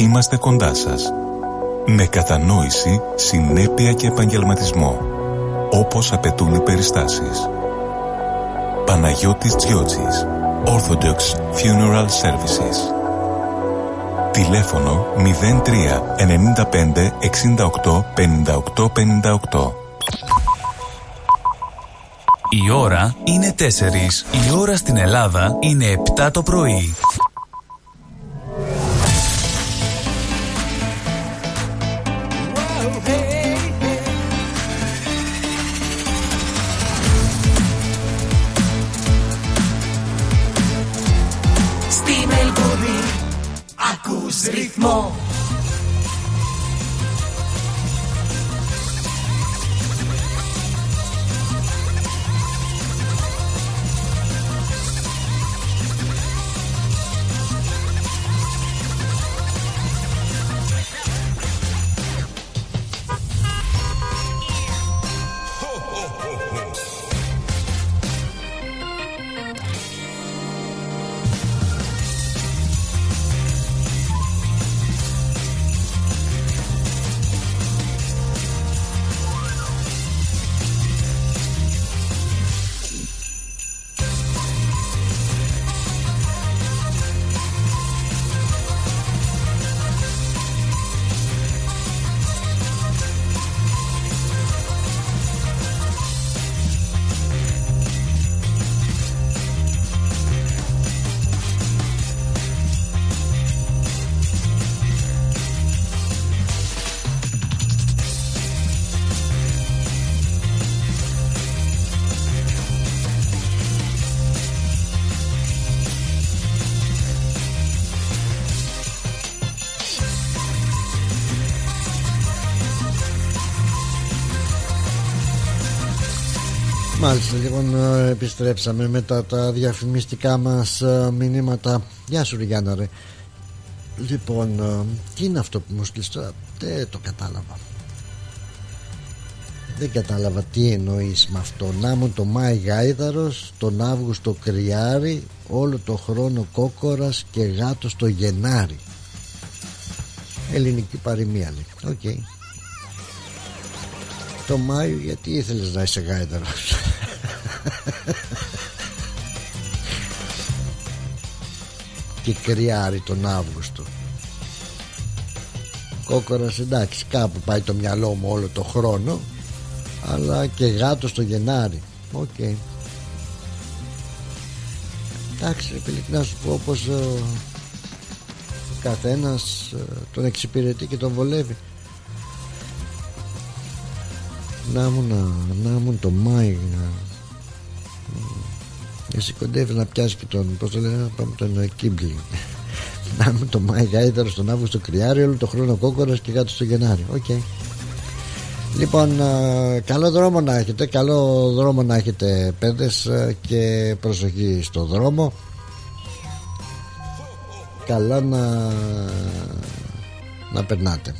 είμαστε κοντά σας. Με κατανόηση, συνέπεια και επαγγελματισμό. Όπως απαιτούν οι περιστάσεις. Παναγιώτης Τζιότσης. Orthodox Funeral Services. Τηλέφωνο 03 95 68 58 58. Η ώρα είναι 4. Η ώρα στην Ελλάδα είναι 7 το πρωί. 뭐. Επιστρέψαμε μετά τα διαφημιστικά μας ε, μηνύματα. Γεια σου Ριάννα ρε. Λοιπόν ε, τι είναι αυτό που μου 'στειλες τώρα; Δεν το κατάλαβα. Δεν κατάλαβα τι εννοείς με αυτό. Να 'μουν το Μάη Γάιδαρος Τον Αύγουστο Κριάρι Όλο το χρόνο Κόκορας Και Γάτος το Γενάρη. Ελληνική παροιμία λέει. Οκ. Το Μάιο γιατί ήθελες να είσαι γάιδαρος; και κριάρι τον Αύγουστο. Κόκορας εντάξει κάπου πάει το μυαλό μου όλο το χρόνο αλλά και γάτος το Γενάρη. OK. Okay. εντάξει να σου πω πως ο, ο καθένας ε, τον εξυπηρετεί και τον βολεύει. Να 'μουν, να, να 'μουν το Μάη εσύ κοντεύεις να πιάσεις και τον Πώς το λένε να πάμε τον Κίμπλι Να 'μουν το Μάη Γάιδαρος τον Αύγουστο Κριάρι Όλο το χρόνο κόκορας και γάτος το Γενάρη. OK. Okay. Λοιπόν καλό δρόμο να έχετε Καλό δρόμο να έχετε παίδες Και προσοχή στο δρόμο. Καλά να Να περνάτε.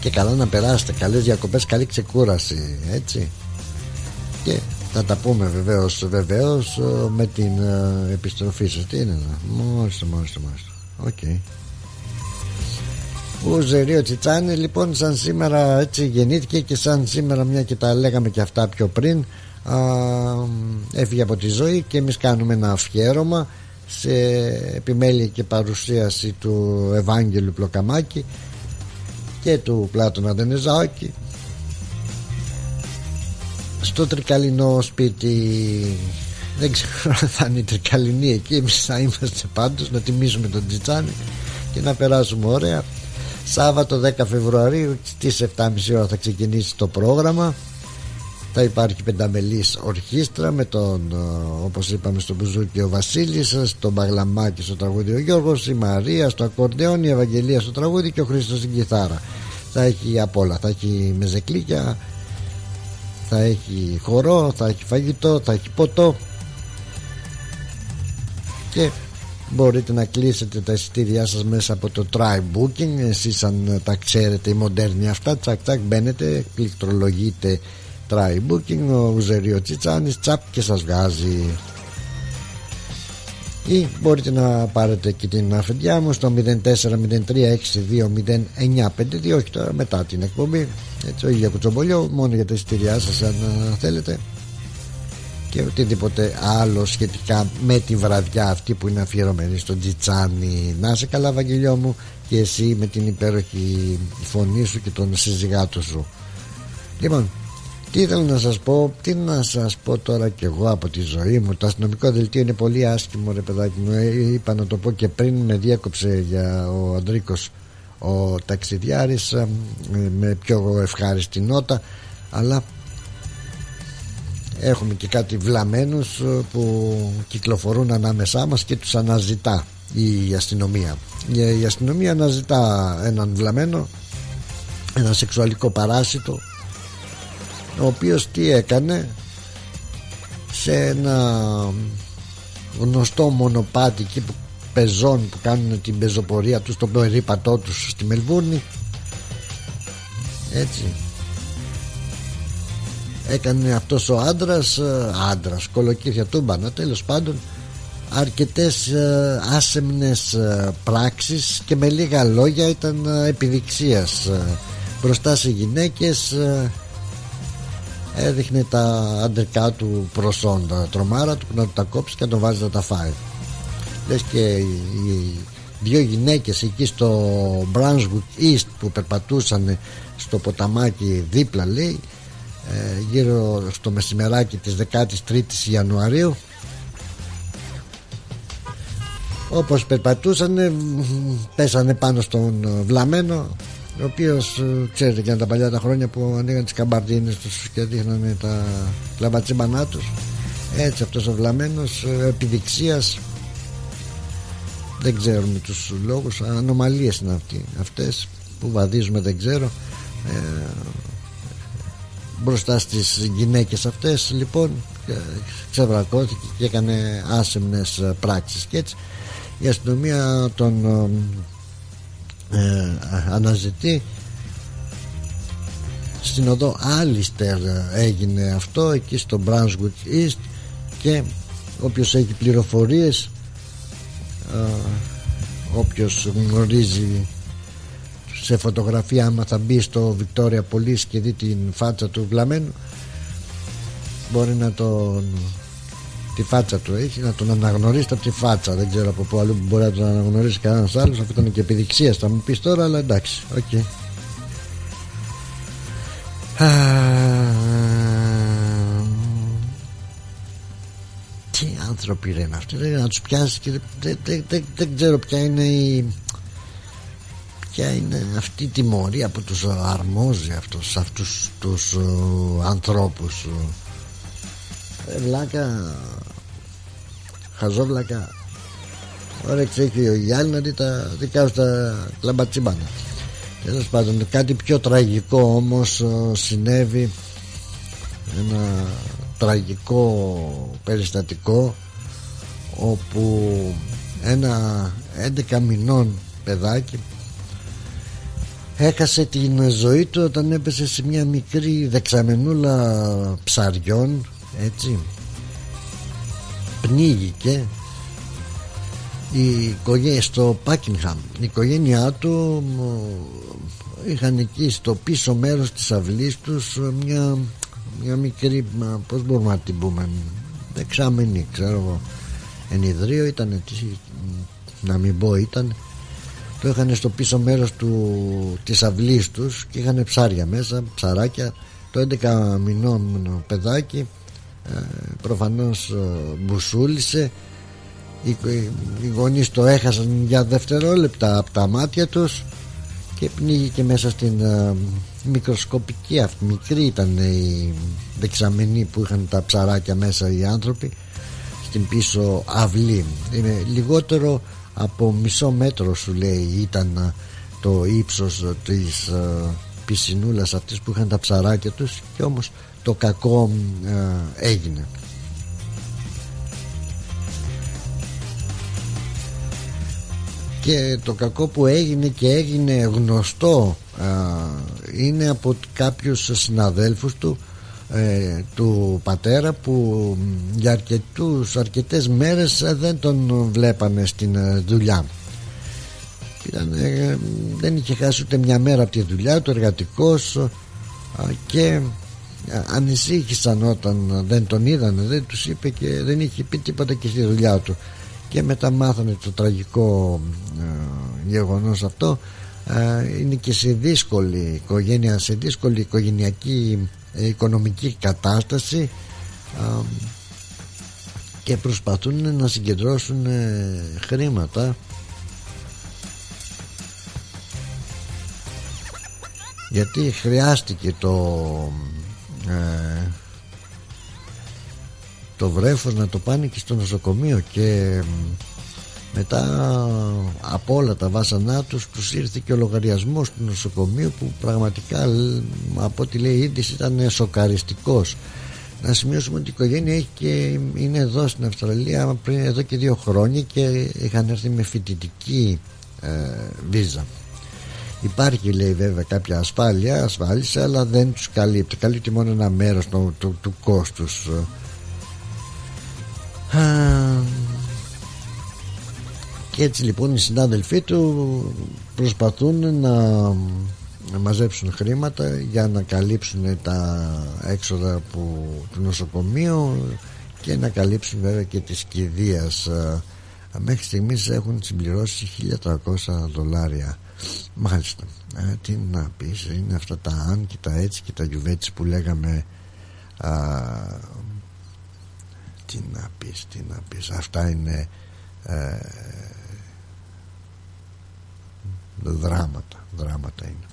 Και καλά να περάσετε. Καλές διακοπές καλή ξεκούραση έτσι. Και θα τα πούμε βεβαίως βεβαίως ε, με την ε, επιστροφή σας. Τι είναι μόλις μόλις μόλις οκ. Ο Ζερίο Τσιτσάνη λοιπόν σαν σήμερα έτσι γεννήθηκε και σαν σήμερα μια και τα λέγαμε και αυτά πιο πριν α, έφυγε από τη ζωή και εμείς κάνουμε ένα αφιέρωμα σε επιμέλεια και παρουσίαση του Ευάγγελου Πλοκαμάκη και του Πλάτωνα Δενεζάκη στο τρικαλινό σπίτι. Δεν ξέρω αν θα είναι η τρικαλινή εκεί. Εμείς θα είμαστε πάντως να τιμήσουμε τον Τζιτσάνι και να περάσουμε ωραία. Σάββατο 10 Φεβρουαρίου στις 7.30 ώρα θα ξεκινήσει το πρόγραμμα. Θα υπάρχει πενταμελής ορχήστρα με τον όπως είπαμε στο Μπουζούκι ο Βασίλης στον Παγλαμάκη στο τραγούδι ο Γιώργος η Μαρία στο ακορντεόν η Ευαγγελία στο τραγούδι και ο Χρήστος στην κιθάρα. Θα έχει απ' όλα. Θα έχει μεζεκλίκια θα έχει χορό, θα έχει φαγητό, θα έχει ποτό. Και μπορείτε να κλείσετε τα εισιτήριά σας μέσα από το try booking. Εσείς αν τα ξέρετε οι μοντέρνοι αυτά τσακ τσακ μπαίνετε πληκτρολογείτε try booking. Ο Ουζεριο Τσιτσάνης τσαπ και σας βγάζει ή μπορείτε να πάρετε και την αφεντιά μου στο 0403620952 όχι τώρα μετά την εκπομπή. Έτσι όχι για κουτσομπολιό μόνο για τα εισιτήριά σας αν θέλετε. Και οτιδήποτε άλλο σχετικά με τη βραδιά αυτή που είναι αφιερωμένη στο Τζιτσάνι. Να σε καλά Βαγγελιό μου και εσύ με την υπέροχη φωνή σου και τον συζυγάτο σου. Λοιπόν τι ήθελα να σας πω Τι να σας πω τώρα κι εγώ από τη ζωή μου. Το αστυνομικό δελτίο είναι πολύ άσχημο ρε παιδάκι μου. Ε, Είπα να το πω και πριν Με διέκοψε για ο Αντρίκος Ο ταξιδιάρης ε, Με πιο ευχάριστη νότα Αλλά Έχουμε και κάτι βλαμένους ε, Που κυκλοφορούν ανάμεσά μας Και τους αναζητά η αστυνομία. Η αστυνομία αναζητά έναν βλαμένο Ένα σεξουαλικό παράσιτο ο οποίος τι έκανε σε ένα γνωστό μονοπάτι εκεί που πεζών που κάνουν την πεζοπορία τους τον περίπατό τους στη Μελβούρνη. Έτσι. Έκανε αυτός ο άντρας ε, άντρας κολοκύθια τούμπανα τέλος πάντων αρκετές ε, άσεμνες ε, πράξεις και με λίγα λόγια ήταν επιδειξίας μπροστά σε γυναίκες έδειχνε τα αντρικά του προσόντα τρομάρα του να τα κόψει και να τον βάζει να τα φάει. Λες και οι δύο γυναίκες εκεί στο Brunswick East που περπατούσαν στο ποταμάκι δίπλα λέει ε, γύρω στο μεσημεράκι της 13ης Ιανουαρίου όπως περπατούσαν πέσανε πάνω στον βλαμένο ο οποίος ε, ξέρετε και τα παλιά τα χρόνια που ανοίγαν τις καμπαρτίνε τους και δείχνανε τα λαμπατσίμπανά τους. Έτσι αυτός ο βλαμμένος ε, επιδειξίας. Δεν ξέρουμε τους λόγους. Ανομαλίες είναι αυτοί, αυτές που βαδίζουμε δεν ξέρω. Ε, μπροστά στις γυναίκες αυτές λοιπόν ε, ξεβρακώθηκε και έκανε άσεμνες ε, πράξεις και έτσι. Η αστυνομία τον ε, αναζητεί. Στην οδό Άλιστερ έγινε αυτό εκεί στο Brunswick East και όποιος έχει πληροφορίες ε, όποιος γνωρίζει σε φωτογραφία άμα θα μπει στο Victoria Police και δει την φάτσα του βλαμένου μπορεί να τον τη φάτσα του έχει να τον αναγνωρίσει από τη φάτσα δεν ξέρω από πού αλλού μπορεί να τον αναγνωρίσει κανένας άλλος αυτό ήταν και επιδειξίας θα μου πεις τώρα αλλά εντάξει OK okay. τι άνθρωποι είναι αυτοί δεν να τους πιάσεις και δεν, δεν, δεν, δεν ξέρω ποια είναι η ποια είναι αυτή η τιμωρία που τους αρμόζει αυτούς, αυτούς τους uh, ανθρώπους ε, βλάκα χαζόβλακα. Όρεξε έχει ο άλλοι να δει τα δικά σου τα κλαμπατσίμπανα Τέλος πάντων κάτι πιο τραγικό όμως συνέβη. Ένα τραγικό περιστατικό όπου ένα 11 μηνών παιδάκι έχασε την ζωή του όταν έπεσε σε μια μικρή δεξαμενούλα ψαριών έτσι πνίγηκε η οικογένεια στο Πάκινχαμ. Η οικογένειά του είχαν εκεί στο πίσω μέρος της αυλής τους μια, μια μικρή πως μπορούμε να την πούμε δεξάμενη ξέρω εγώ ενιδρίο ήταν να μην πω ήταν. Το είχαν στο πίσω μέρος του, της αυλής τους και είχαν ψάρια μέσα ψαράκια. Το 11 μηνών παιδάκι ε, προφανώς ε, μπουσούλησε. Οι, οι γονείς το έχασαν για δευτερόλεπτα από τα μάτια τους και πνίγηκε μέσα στην uh, μικροσκοπική αυτή μικρή ήταν η δεξαμενή που είχαν τα ψαράκια μέσα οι άνθρωποι στην πίσω αυλή. Είναι λιγότερο από μισό μέτρο σου λέει ήταν το ύψος της uh, πισινούλας αυτής που είχαν τα ψαράκια τους. Και όμως το κακό έγινε. Και το κακό που έγινε και έγινε γνωστό είναι από κάποιους συναδέλφους του ε, του πατέρα που για αρκετούς, αρκετές μέρες δεν τον βλέπανε στην ε, δουλειά. Ήταν, ε, δεν είχε χάσει ούτε μια μέρα από τη δουλειά του εργατικός και ανησύχησαν όταν δεν τον είδανε δεν τους είπε και δεν είχε πει τίποτα και στη δουλειά του. Και μετά μάθανε το τραγικό ε, γεγονός αυτό. Ε, είναι και σε δύσκολη οικογένεια σε δύσκολη οικογενειακή ε, οικονομική κατάσταση ε, και προσπαθούν να συγκεντρώσουν χρήματα. Γιατί χρειάστηκε το το βρέφος να το πάνε και στο νοσοκομείο και μετά από όλα τα βάσανά τους τους ήρθε και ο λογαριασμός του νοσοκομείου που πραγματικά από ό,τι λέει η είδηση ήταν σοκαριστικός. Να σημειώσουμε ότι η οικογένεια έχει και είναι εδώ στην Αυστραλία πριν εδώ και δύο χρόνια και είχαν έρθει με φοιτητική ε, βίζα υπάρχει λέει βέβαια κάποια ασφάλεια ασφάλιση αλλά δεν τους καλύπτει. Καλύπτει μόνο ένα μέρος του, του, του κόστους. Και έτσι λοιπόν οι συνάδελφοί του προσπαθούν να, να μαζέψουν χρήματα για να καλύψουν τα έξοδα που, του νοσοκομείου και να καλύψουν βέβαια και της κηδείας. Μέχρι στιγμής έχουν συμπληρώσει 1300 δολάρια μάλιστα. Ε, τι να πεις είναι αυτά τα αν και τα έτσι και τα γιουβέτσι που λέγαμε α, τι να πεις, τι να πεις. Αυτά είναι ε, δράματα δράματα είναι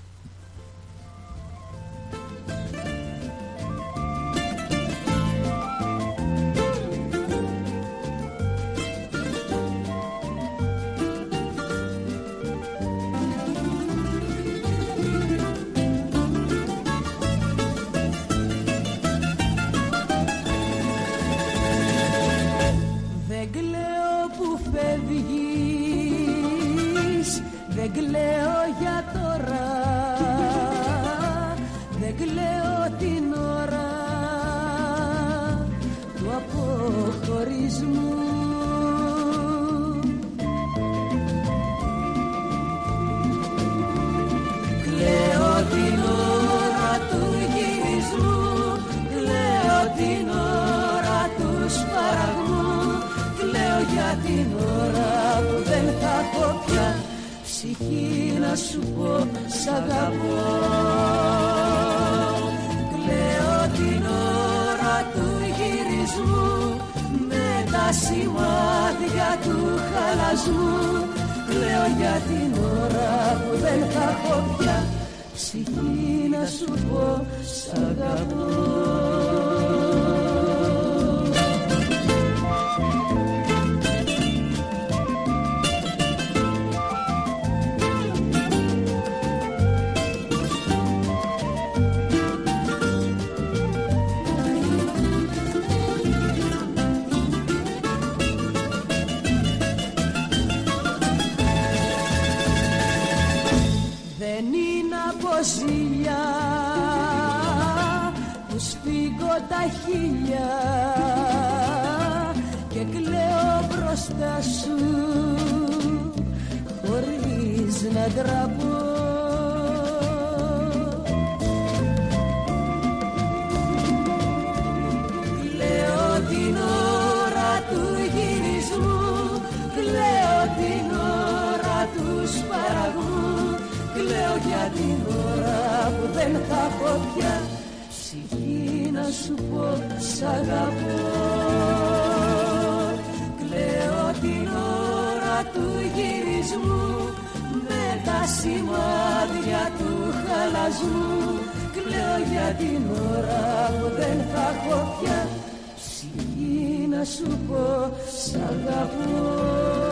ψυχή να σου πω σ' αγαπώ. Κλαίω την ώρα του γυρισμού με τα σημάδια του χαλασμού. Κλαίω για την ώρα που δεν θα έχω πια ψυχή να σου πω σ' αγαπώ ζήλια που σφίγγω τα χίλια και κλαίω μπροστά σου χωρίς να ντραπώ Κλαίω την ώρα του γυρισμού Κλαίω την ώρα του σπαραγμού Κλαίω για την ώρα που δεν θα έχω πια. Ψυχή να σου πω σ' αγαπώ. Κλαίω την ώρα του γυρισμού Με τα σημάδια του χαλασμού. Κλαίω για την ώρα που δεν θα έχω πια. Ψυχή να σου πω σ' αγαπώ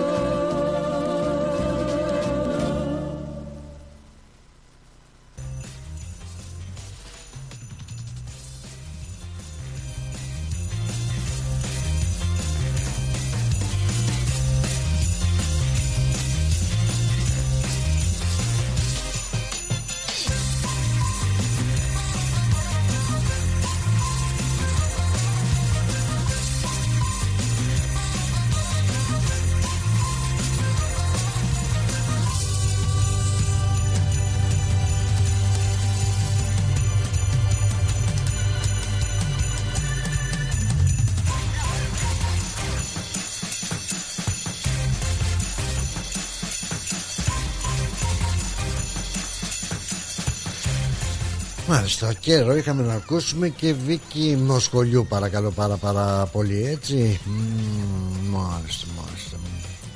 Μάλιστα καιρό είχαμε να ακούσουμε και Βίκη Μοσχολιού παρακαλώ πάρα πάρα πολύ έτσι. Μμμ, Μάλιστα μάλιστα.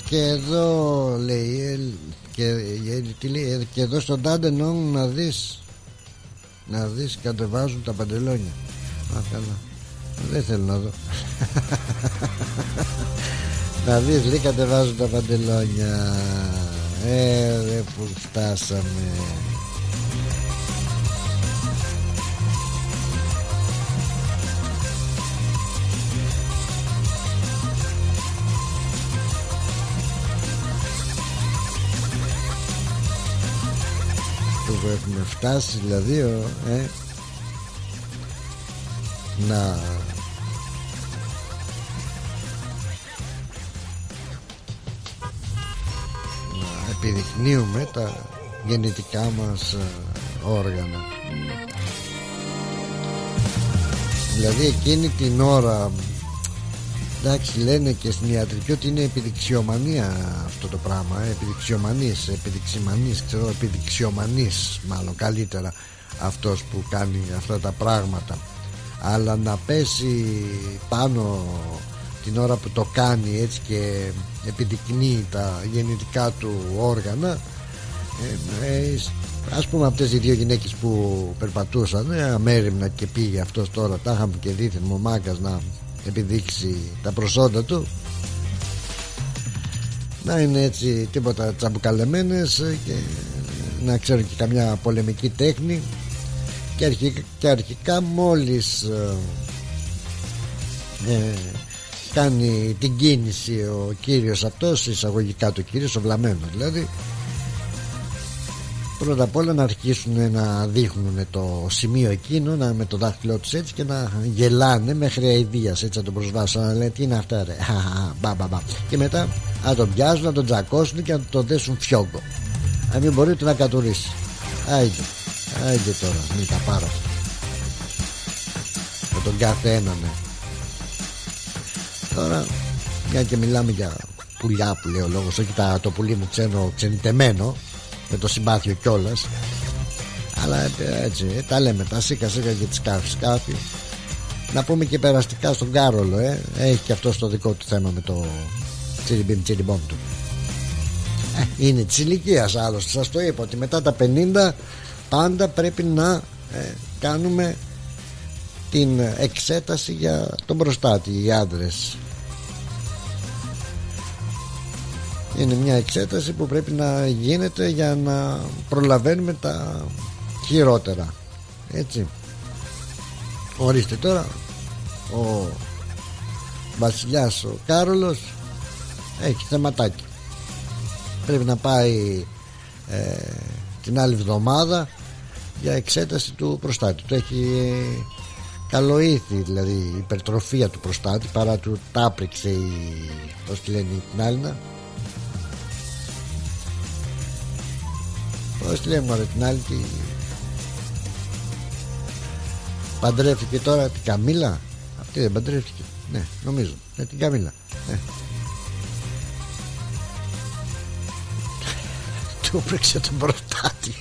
Και εδώ λέει ε, και, ε, τι λέει, ε, και εδώ στον Τάντενο να δεις να δεις κατεβάζουν τα παντελόνια. Α, καλά. Δεν θέλω να δω. Να δεις λέει κατεβάζουν τα παντελόνια. Ε, ρε που φτάσαμε που έχουμε φτάσει δηλαδή ο, ε, να να επιδεικνύουμε τα γεννητικά μας ε, όργανα. Δηλαδή εκείνη την ώρα εντάξει λένε και στην ιατρική ότι είναι επιδειξιομανία αυτό το πράγμα ε, επιδειξιομανής, επιδειξιμανής ξέρω επιδειξιομανής μάλλον καλύτερα αυτός που κάνει αυτά τα πράγματα. Αλλά να πέσει πάνω την ώρα που το κάνει έτσι και επιδεικνύει τα γεννητικά του όργανα ε, ε, ας πούμε αυτές οι δύο γυναίκες που περπατούσαν ε, αμέριμνα και πήγε αυτός τώρα τα είχαμε και δίθεν μου μάκας να επιδείξει τα προσόντα του. Να είναι έτσι τίποτα τσαμπουκαλεμένες και να ξέρουν και καμιά πολεμική τέχνη. Και αρχικά, και αρχικά μόλις ε, ε, κάνει την κίνηση ο κύριος αυτός εισαγωγικά του κύριος ο βλαμένος δηλαδή πρώτα απ' όλα να αρχίσουν να δείχνουν το σημείο εκείνο να, με το δάχτυλό τους έτσι και να γελάνε μέχρι αηδίας έτσι να τον προσβάσουν να λένε τι είναι αυτά ρε; Μπα, μπα, μπα. και μετά να τον πιάσουν να τον τζακώσουν και να τον δέσουν φιόγκο να μην μπορεί να κατουρίσει άιντε άιντε τώρα μην τα πάρω με τον κάθε έναν ναι. τώρα μια και μιλάμε για πουλιά που λέει ο λόγος όχι τα, το πουλί μου ξένο ξενιτεμένο με το συμπάθειο κιόλας. αλλά ε, έτσι ε, τα λέμε τα σίκα σίκα και τις σκάφη σκάφη να πούμε και περαστικά στον Κάρολο ε. έχει και αυτός το δικό του θέμα με το τσιριμπιμ τσιριμπομ του ε, είναι της ηλικίας άλλωστε σας το είπα ότι μετά τα 50 πάντα πρέπει να ε, κάνουμε την εξέταση για τον προστάτη οι άντρες είναι μια εξέταση που πρέπει να γίνεται για να προλαβαίνουμε τα χειρότερα. Έτσι. Ορίστε τώρα ο βασιλιάς ο Κάρολος έχει θεματάκι. Πρέπει να πάει ε, την άλλη εβδομάδα για εξέταση του προστάτη. Του έχει καλοήθη δηλαδή η υπερτροφία του προστάτη παρά του τάπριξε η, πώς τη λένε την άλλη πώς τη λένε μωρέ την άλλη τη... παντρεύτηκε τώρα την Καμίλα; Αυτή δεν παντρεύτηκε. Ναι νομίζω. Με την Καμίλα. Ναι. του έπρεξε τον προστάτη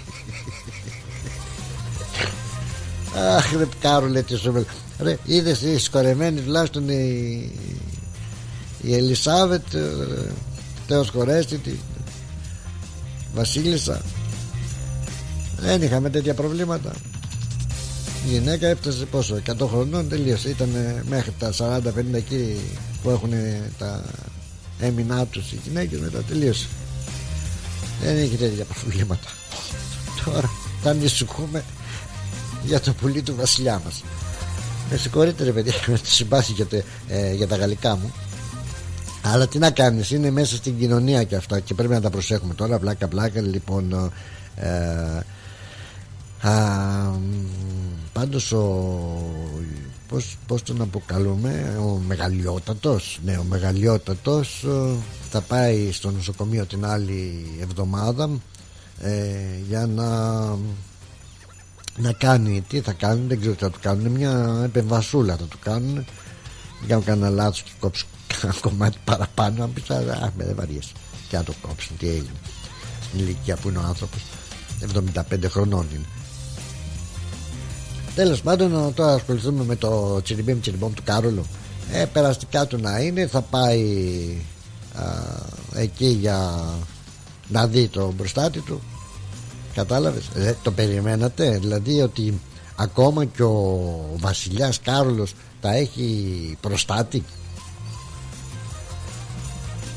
Αχ ρε Κάρολε τι σου Ρε είδες η σκορεμένη τουλάχιστον η, η Ελισάβετ ε, Θεός χωρέστη τη Βασίλισσα; Δεν είχαμε τέτοια προβλήματα. Η γυναίκα έφτασε πόσο 100 χρονών τελείωσε. Ήταν μέχρι τα 40-50 εκεί που έχουν τα έμεινά τους οι γυναίκες μετά τελείωσε. Δεν έχει τέτοια προβλήματα. Τώρα θα ανησυχούμε για το πουλί του βασιλιά μας. Με συγχωρείτε ρε παιδιά με τη συμπάθεια για, ε, για τα γαλλικά μου. Αλλά τι να κάνεις είναι μέσα στην κοινωνία και αυτά και πρέπει να τα προσέχουμε τώρα. Πλάκα πλάκα λοιπόν ε, α, πάντως ο πώς, πώς τον αποκαλούμε ο μεγαλειότατος ναι ο μεγαλειότατος ε, θα πάει στο νοσοκομείο την άλλη εβδομάδα ε, για να να κάνει τι θα κάνουν δεν ξέρω τι θα του κάνουν μια επεμβασούλα θα του κάνουν δεν κάνουν κανένα λάθος και κόψουν ένα κομμάτι παραπάνω αν πεις α με δεν βαριέσαι και να το κόψουν τι έγινε στην ηλικία που είναι ο άνθρωπος 75 χρονών είναι Τέλος πάντων τώρα ασχοληθούμε με το τσιριμπίμ τσιριμπόμ του Κάρολου. Ε, περαστικά του να είναι θα πάει α, εκεί για να δει το μπροστάτη του. Κατάλαβες; Ε, Το περιμένατε; Δηλαδή ότι ακόμα και ο βασιλιάς Κάρολος τα έχει προστάτη;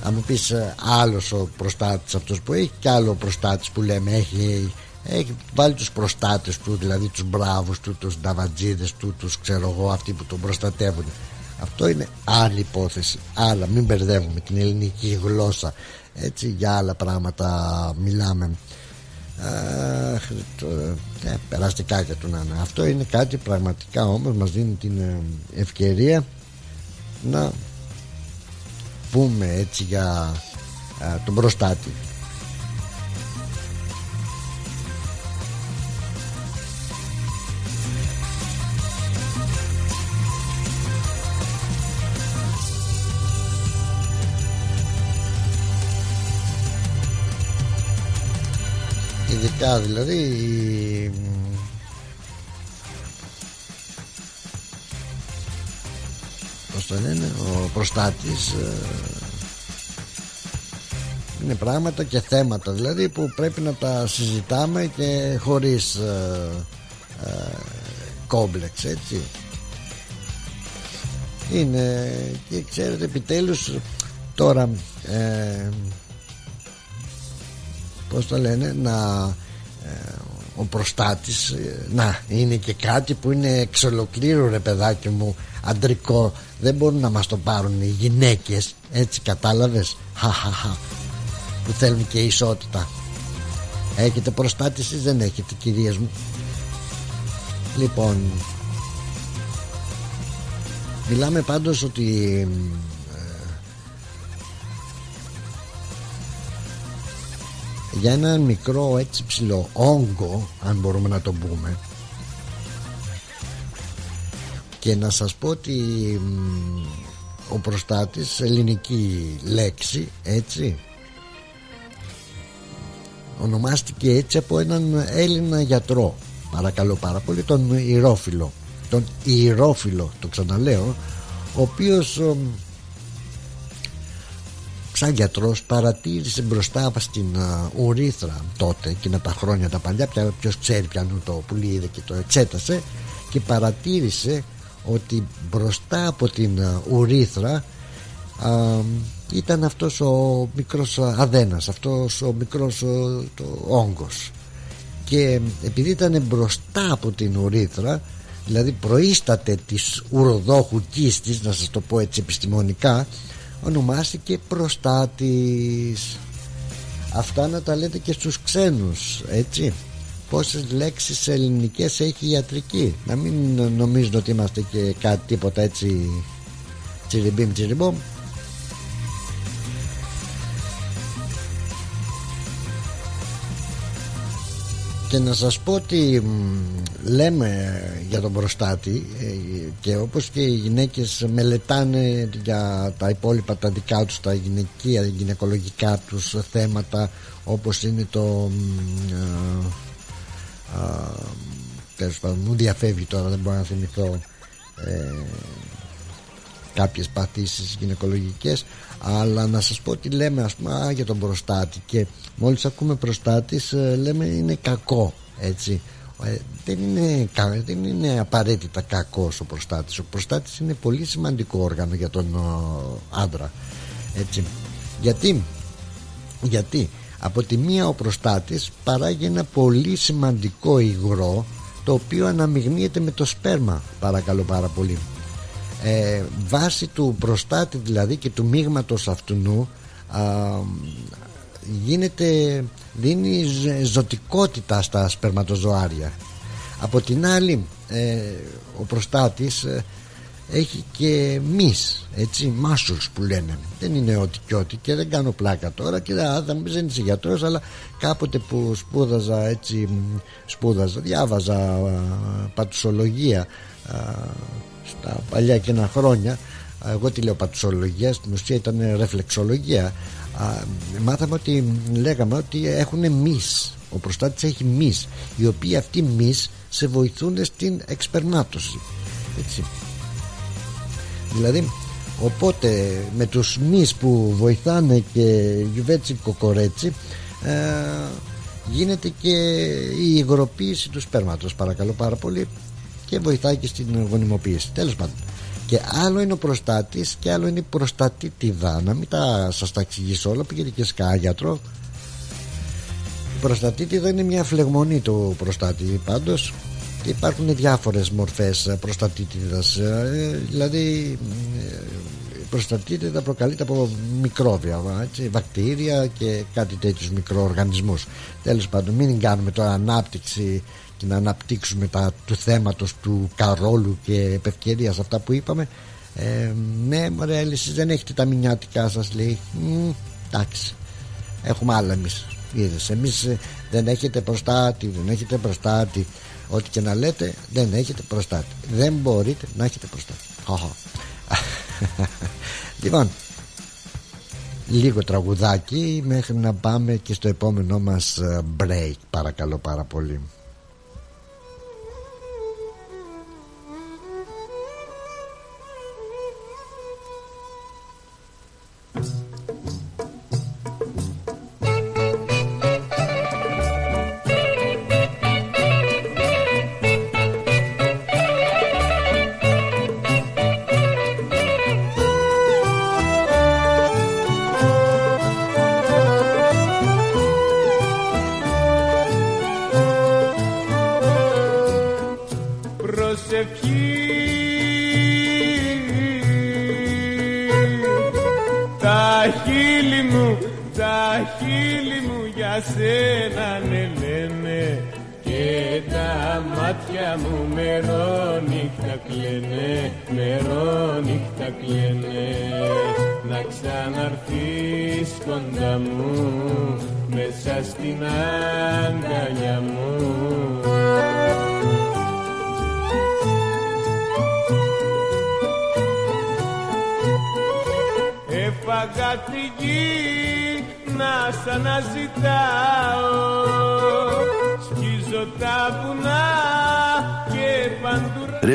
Αν μου πεις ε, άλλος ο προστάτης αυτός που έχει και άλλο προστάτης που λέμε έχει, έχει βάλει τους προστάτες του δηλαδή τους μπράβους του, τους νταβατζίδες του τους ξέρω εγώ αυτοί που τον προστατεύουν. Αυτό είναι άλλη υπόθεση. Άλλα μην μπερδεύουμε την ελληνική γλώσσα. Έτσι για άλλα πράγματα μιλάμε. Αχ, το, ε, περαστικά και του να Αυτό είναι κάτι πραγματικά όμως μας δίνει την ε, ευκαιρία να πούμε έτσι για ε, τον προστάτη ειδικά δηλαδή πως το λένε ο προστάτης ε, είναι πράγματα και θέματα δηλαδή που πρέπει να τα συζητάμε και χωρίς ε, ε, κόμπλεξ έτσι. Είναι και ξέρετε επιτέλους τώρα ε, πώς το λένε να ε, ο προστάτης ε, να είναι και κάτι που είναι εξ ολοκλήρου ρε παιδάκι μου αντρικό. Δεν μπορούν να μας το πάρουν οι γυναίκες έτσι κατάλαβες; Χαχαχα που θέλουν και ισότητα. Έχετε προστάτη εσείς δεν έχετε κυρίες μου. Λοιπόν μιλάμε πάντως ότι για ένα μικρό έτσι ψηλό όγκο αν μπορούμε να το πούμε. Και να σας πω ότι ο προστάτης ελληνική λέξη έτσι ονομάστηκε έτσι από έναν Έλληνα γιατρό. Παρακαλώ πάρα πολύ τον Ηρόφιλο τον Ηρόφιλο το ξαναλέω ο οποίος σαν γιατρός παρατήρησε μπροστά στην uh, ουρίθρα τότε εκείνα τα χρόνια τα παλιά πια, ποιος ξέρει πιανού το πουλί είδε και το εξέτασε και παρατήρησε ότι μπροστά από την uh, ουρίθρα uh, ήταν αυτός ο μικρός αδένας αυτός ο μικρός το όγκος. Και επειδή ήταν μπροστά από την ουρίθρα δηλαδή προείσταται της ουροδόχου κίστης να σας το πω έτσι επιστημονικά ονομάστηκε προστάτης αυτά να τα λέτε και στους ξένους έτσι. Πόσες λέξεις ελληνικές έχει η ιατρική. Να μην νομίζουν ότι είμαστε και κάτι τίποτα έτσι τσιριμπίμ τσιριμπόμ και να σας πω ότι λέμε για τον προστάτη ε, και όπως και οι γυναίκες μελετάνε για τα υπόλοιπα τα δικά τους τα γυναικεία, γυναικολογικά τους θέματα όπως είναι το τέλος πάντων μου διαφεύγει τώρα δεν μπορώ να θυμηθώ ε, κάποιες παθήσεις γυναικολογικές αλλά να σας πω τι λέμε ας πούμε για τον προστάτη. Και μόλις ακούμε προστάτης ε, λέμε είναι κακό έτσι. Ε, δεν, είναι, δεν είναι απαραίτητα κακός ο προστάτης. Ο προστάτης είναι πολύ σημαντικό όργανο για τον άντρα έτσι. Γιατί γιατί από τη μία ο προστάτης παράγει ένα πολύ σημαντικό υγρό το οποίο αναμειγνύεται με το σπέρμα παρακαλώ πάρα πολύ ε, βάση του προστάτη δηλαδή και του μείγματος αυτού γίνεται δίνει ζωτικότητα στα σπερματοζωάρια. Από την άλλη ε, ο προστάτης ε, έχει και μυς έτσι μάσους που λένε. Δεν είναι ό,τι και ό,τι και δεν κάνω πλάκα τώρα και α, δεν είσαι γιατρός αλλά κάποτε που σπούδαζα έτσι σπούδαζα διάβαζα πατουσολογία στα παλιά και ένα χρόνια εγώ τη λέω πατουσολογία στην ουσία ήταν ρεφλεξολογία μάθαμε ότι λέγαμε ότι έχουν μυς ο προστάτης έχει μυς οι οποίοι αυτοί μυς σε βοηθούν στην εξπερμάτωση έτσι. Δηλαδή οπότε με τους μυς που βοηθάνε και γιουβέτσι κοκορέτσι ε, γίνεται και η υγροποίηση του σπέρματος. Παρακαλώ πάρα πολύ και βοηθάει και στην γονιμοποίηση. Τέλος πάντων. Και άλλο είναι ο προστάτης και άλλο είναι η προστατήτιδα να μην τα σας τα εξηγήσω όλα πήγαινε και σκάγιατρο. Η προστατήτιδα είναι μια φλεγμονή του προστάτη πάντως. Και υπάρχουν διάφορες μορφές προστατήτιδας ε, δηλαδή ε, η προστατήτιδα προκαλείται από μικρόβια έτσι, βακτήρια και κάτι τέτοιους μικροοργανισμούς. Τέλος πάντων μην κάνουμε τώρα ανάπτυξη και να αναπτύξουμε τα του θέματος του Καρόλου και επευκαιρίας αυτά που είπαμε. Ε, ναι μωρέ εσείς δεν έχετε τα μηνιάτικά σας λέει. Εντάξει. Έχουμε άλλα εμείς. Είδες εμείς ε, δεν έχετε προστάτη δεν έχετε προστάτη. Ό,τι και να λέτε δεν έχετε προστάτη. Δεν μπορείτε να έχετε προστάτη. Λοιπόν λίγο τραγουδάκι μέχρι να πάμε και στο επόμενό μας ε, break παρακαλώ πάρα πολύ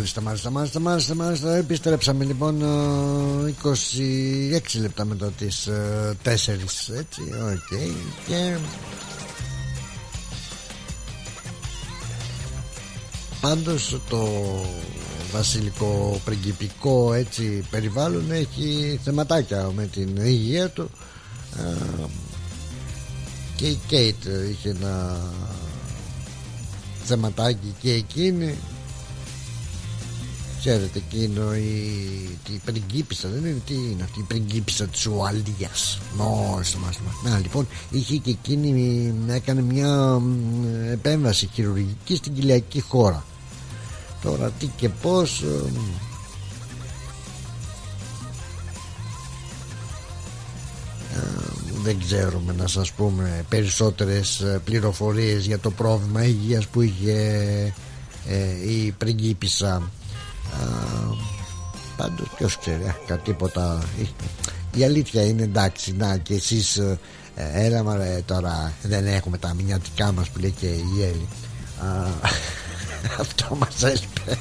Μάλιστα, μάλιστα, μάλιστα, μάλιστα, μάλιστα. Επιστρέψαμε λοιπόν ε, 26 λεπτά μετά τις ε, 4 έτσι, οκ. Και πάντως το βασιλικό πριγκιπικό έτσι περιβάλλον έχει θεματάκια με την υγεία του. Ε, και η Κέιτ είχε ένα θεματάκι και εκείνη Ξέρετε εκείνο η, η πριγκίπισσα δεν είναι τι είναι αυτή η πριγκίπισσα της Ουαλίας. Μόλις το μάθημα Να λοιπόν είχε και εκείνη έκανε μια μ, επέμβαση χειρουργική στην κοιλιακή χώρα. Τώρα τι και πως ε, δεν ξέρουμε να σας πούμε περισσότερες ε, πληροφορίες για το πρόβλημα υγείας που είχε ε, η πριγκίπισσα ε, πάντως ποιος ξέρει α, κάτι τίποτα. Η αλήθεια είναι εντάξει να και εσείς ε, έλα μωρέ τώρα δεν έχουμε τα μηνιατικά μας που λέει και η Έλλη. Α, αυτό μας έλειπε.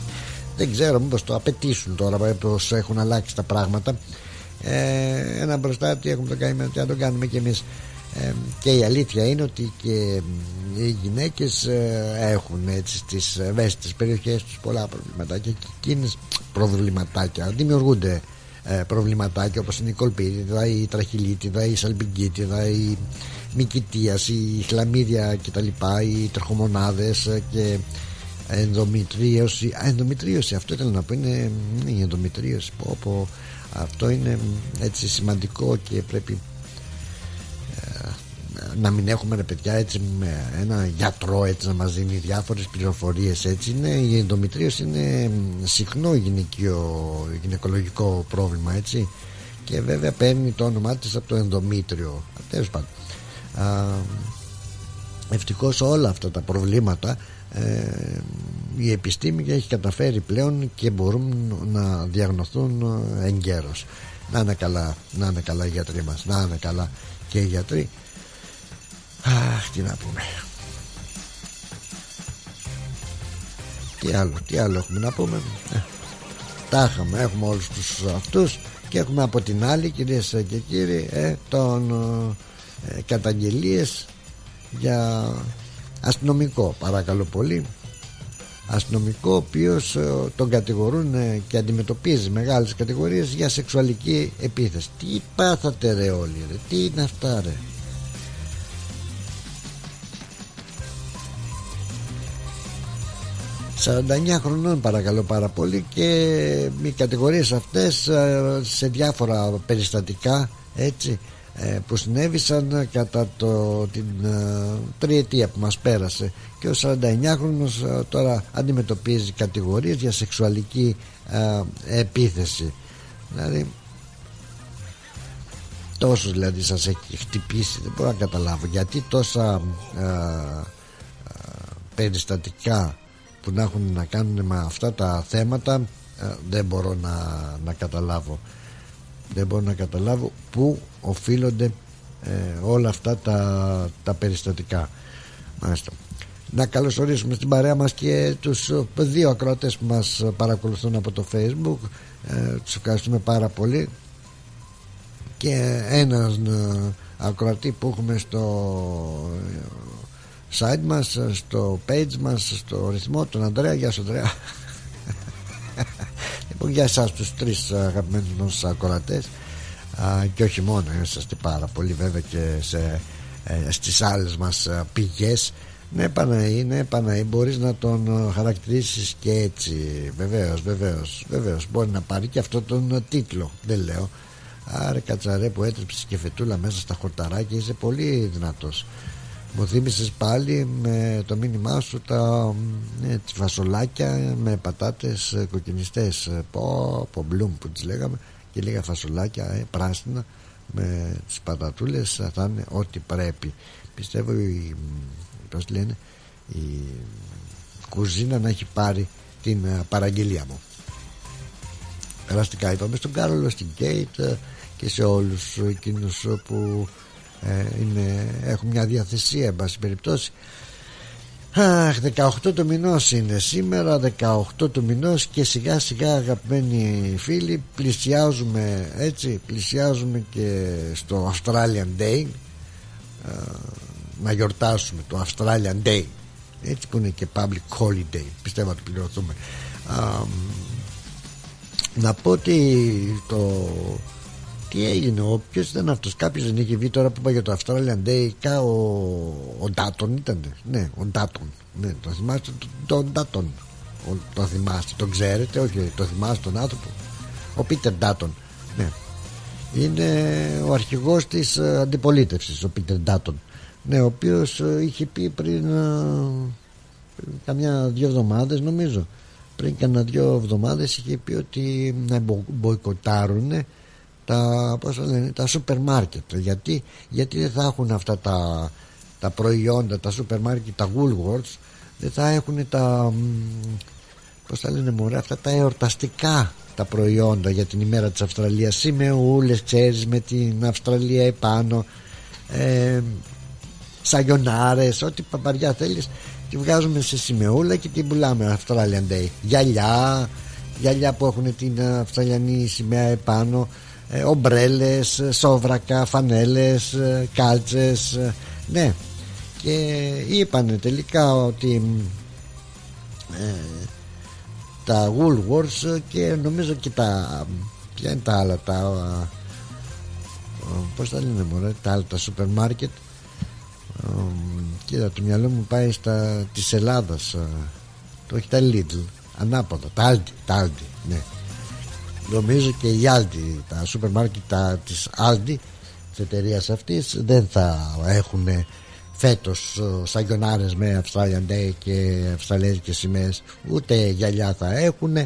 Δεν ξέρω μήπως το απαιτήσουν τώρα πως έχουν αλλάξει τα πράγματα. Ε, ένα μπροστά τι έχουμε το κάνει και να το κάνουμε κι εμείς ε, και η αλήθεια είναι ότι και οι γυναίκες ε, έχουν έτσι στις ευαίσθητες περιοχές τους πολλά προβληματάκια και εκείνες προβληματάκια δημιουργούνται ε, προβληματάκια όπως είναι η κολπίτιδα, η τραχυλίτιδα, η σαλπιγκίτιδα, η μικητίας, η χλαμίδια κτλ, οι τροχομονάδες ε, και ενδομητρίωση Α, ενδομητρίωση αυτό ήθελα να πω είναι, είναι η ενδομητρίωση πω, πω, αυτό είναι έτσι σημαντικό και πρέπει ε, να μην έχουμε ρε παιδιά έτσι με ένα γιατρό έτσι να μας δίνει διάφορες πληροφορίες έτσι. Είναι η ενδομητρίωση είναι συχνό γυναικείο, γυναικολογικό πρόβλημα έτσι. Και βέβαια παίρνει το όνομά της από το ενδομήτριο. Τέλος πάντων. Ευτυχώς όλα αυτά τα προβλήματα ε, η επιστήμη έχει καταφέρει πλέον και μπορούν να διαγνωθούν εγκαίρως. Να είναι καλά, να είναι καλά οι γιατροί μας να είναι καλά και οι γιατροί αχ τι να πούμε. Τι άλλο, τι άλλο έχουμε να πούμε; Ε, τα είχαμε, έχουμε όλους τους αυτούς και έχουμε από την άλλη κυρίες και κύριοι ε, τον ε, καταγγελίες για αστυνομικό παρακαλώ πολύ. Αστυνομικό ο οποίος τον κατηγορούν ε, και αντιμετωπίζει μεγάλες κατηγορίες για σεξουαλική επίθεση. Τι πάθατε ρε όλοι ρε τι είναι αυτά ρε; «49 χρονών παρακαλώ πάρα πολύ. Και οι κατηγορίες αυτές ε, σε διάφορα περιστατικά έτσι ε, που συνέβησαν κατά το, την ε, τριετία που μας πέρασε. Και ο 49χρονος ε, τώρα αντιμετωπίζει κατηγορίες για σεξουαλική επίθεση. Δηλαδή τόσο δηλαδή σας έχει χτυπήσει δεν μπορώ να καταλάβω γιατί τόσα περιστατικά που να έχουν να κάνουν με αυτά τα θέματα δεν μπορώ να, να καταλάβω. Δεν μπορώ να καταλάβω πού οφείλονται ε, όλα αυτά τα, τα περιστατικά. Μάλιστα. να καλωσορίσουμε στην παρέα μας και τους δύο ακροατές που μας παρακολουθούν από το facebook. Ε, τους ευχαριστούμε πάρα πολύ. Και ένας ε, ακροατή που έχουμε στο ε, site μας στο page μας στο ρυθμό. Τον Ανδρέα γεια σου Ανδρέα. Λοιπόν για εσάς τους τρεις αγαπημένους μας ακροατές. Και όχι μόνο είσαστε πάρα πολύ βέβαια και σε, ε, στις άλλες μας ε, πηγές. Ναι Παναή, ναι Παναή μπορείς να τον ε, χαρακτηρίσεις και έτσι. Βεβαίως, βεβαίως, βεβαίως μπορεί να πάρει και αυτό τον τίτλο δεν λέω. Άρε κατσαρέ που έτρεψες και φετούλα μέσα στα χορταράκια είσαι πολύ δυνατός μου θύμισες πάλι με το μήνυμά σου τα ναι, τις φασολάκια με πατάτες κοκκινιστές. Πω, πω μπλουμ που τις λέγαμε. Και λίγα φασολάκια ε, πράσινα με τις πατατούλες. Θα είναι ό,τι πρέπει. Πιστεύω η, πώς λένε, η κουζίνα να έχει πάρει την ε, παραγγελία μου. Περαστικά είπαμε στον Κάρολο στην Κέιτ ε, και σε όλους εκείνους που ε, είναι, έχουν μια διαθεσία εν πάση περιπτώσει. Αχ, 18 του μηνός είναι σήμερα 18 του μηνός και σιγά σιγά αγαπημένοι φίλοι πλησιάζουμε έτσι πλησιάζουμε και στο Australian Day. Να γιορτάσουμε το Australian Day έτσι που είναι και public holiday πιστεύω ότι πληρωθούμε. Να πω ότι το τι έγινε, ο ποιο ήταν αυτός, κάποιος δεν είχε βγει τώρα που είπα για το Australian Day, κα, ο, ο Ντάτον ήταν. Ναι, ο Ντάτον. Ναι, το θυμάστε τον Ντάτον. Το θυμάστε, τον ξέρετε, όχι, το θυμάστε τον άνθρωπο. Ο Πίτερ Ντάτον. Ναι. Είναι ο αρχηγός της ε, αντιπολίτευσης, ο Πίτερ Ντάτον. Ναι, ο οποίος ε, είχε πει πριν, ε, πριν καμιά δύο εβδομάδες, νομίζω. Πριν κανένα δύο εβδομάδες είχε πει ότι να μποϊκοτάρουν τα, πώς λένε, τα σούπερ μάρκετ γιατί, γιατί δεν θα έχουν αυτά τα, τα προϊόντα τα σούπερ μάρκετ, τα Woolworths δεν θα έχουν τα πώς θα λένε μωρέ αυτά τα εορταστικά τα προϊόντα για την ημέρα της Αυστραλίας. Σημεούλες ξέρεις με την Αυστραλία επάνω ε, σαγιονάρες ό,τι παπαριά θέλεις τη βγάζουμε σε σημεούλα και την πουλάμε Australian Day. Γυαλιά γυαλιά που έχουν την Αυστραλιανή σημαία επάνω ε, ομπρέλες, σόβρακα, φανέλες, ε, κάλτσες ε, ναι. Και είπανε τελικά ότι ε, τα Woolworths και νομίζω και τα ποια είναι τα άλλα τα πως τα λένε μωρέ τα άλλα τα σούπερ μάρκετ κοίτα το μυαλό μου πάει στα της Ελλάδας το έχει τα Lidl ανάποδα τα Aldi, τα Aldi ναι νομίζω και η Aldi τα σούπερ μάρκετ της Aldi της εταιρείας αυτής δεν θα έχουν φέτος ε, σαγιονάρες με Australian Day και Αυστραλέζικες σημαίες. Ούτε γυαλιά θα έχουν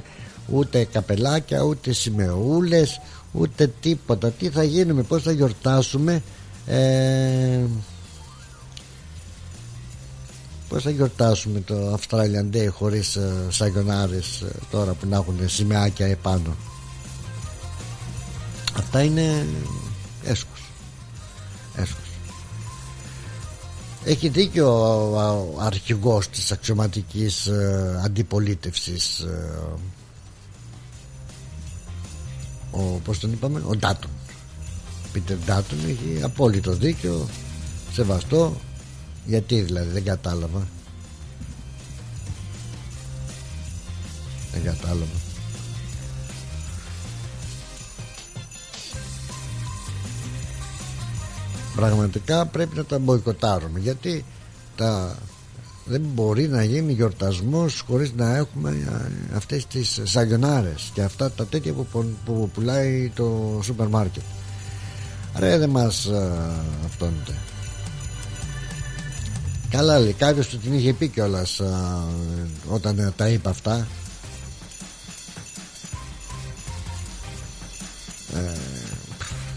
ούτε καπελάκια ούτε σημεούλες ούτε τίποτα. Τι θα γίνουμε πως θα γιορτάσουμε ε, πως θα γιορτάσουμε το Australian Day χωρίς ε, σαγιονάρες ε, τώρα που να έχουν σημαίακια επάνω Αυτά είναι έσχος Έσχος Έχει δίκιο ο αρχηγός της αξιωματικής ε, αντιπολίτευσης ε, ο, πώς τον είπαμε, ο Ντάτον. Πίτερ Ντάτον έχει απόλυτο δίκιο σεβαστό. Γιατί δηλαδή δεν κατάλαβα. Δεν κατάλαβα πραγματικά πρέπει να τα μποϊκοτάρουμε γιατί τα, δεν μπορεί να γίνει γιορτασμός χωρίς να έχουμε ε, αυτές τις σαγιονάρες και αυτά τα τέτοια που, που πουλάει το σούπερ μάρκετ. Ρε δεν μας α, αυτόνεται Καλά λέει κάποιος του την είχε πει κιόλας α, Όταν τα είπα αυτά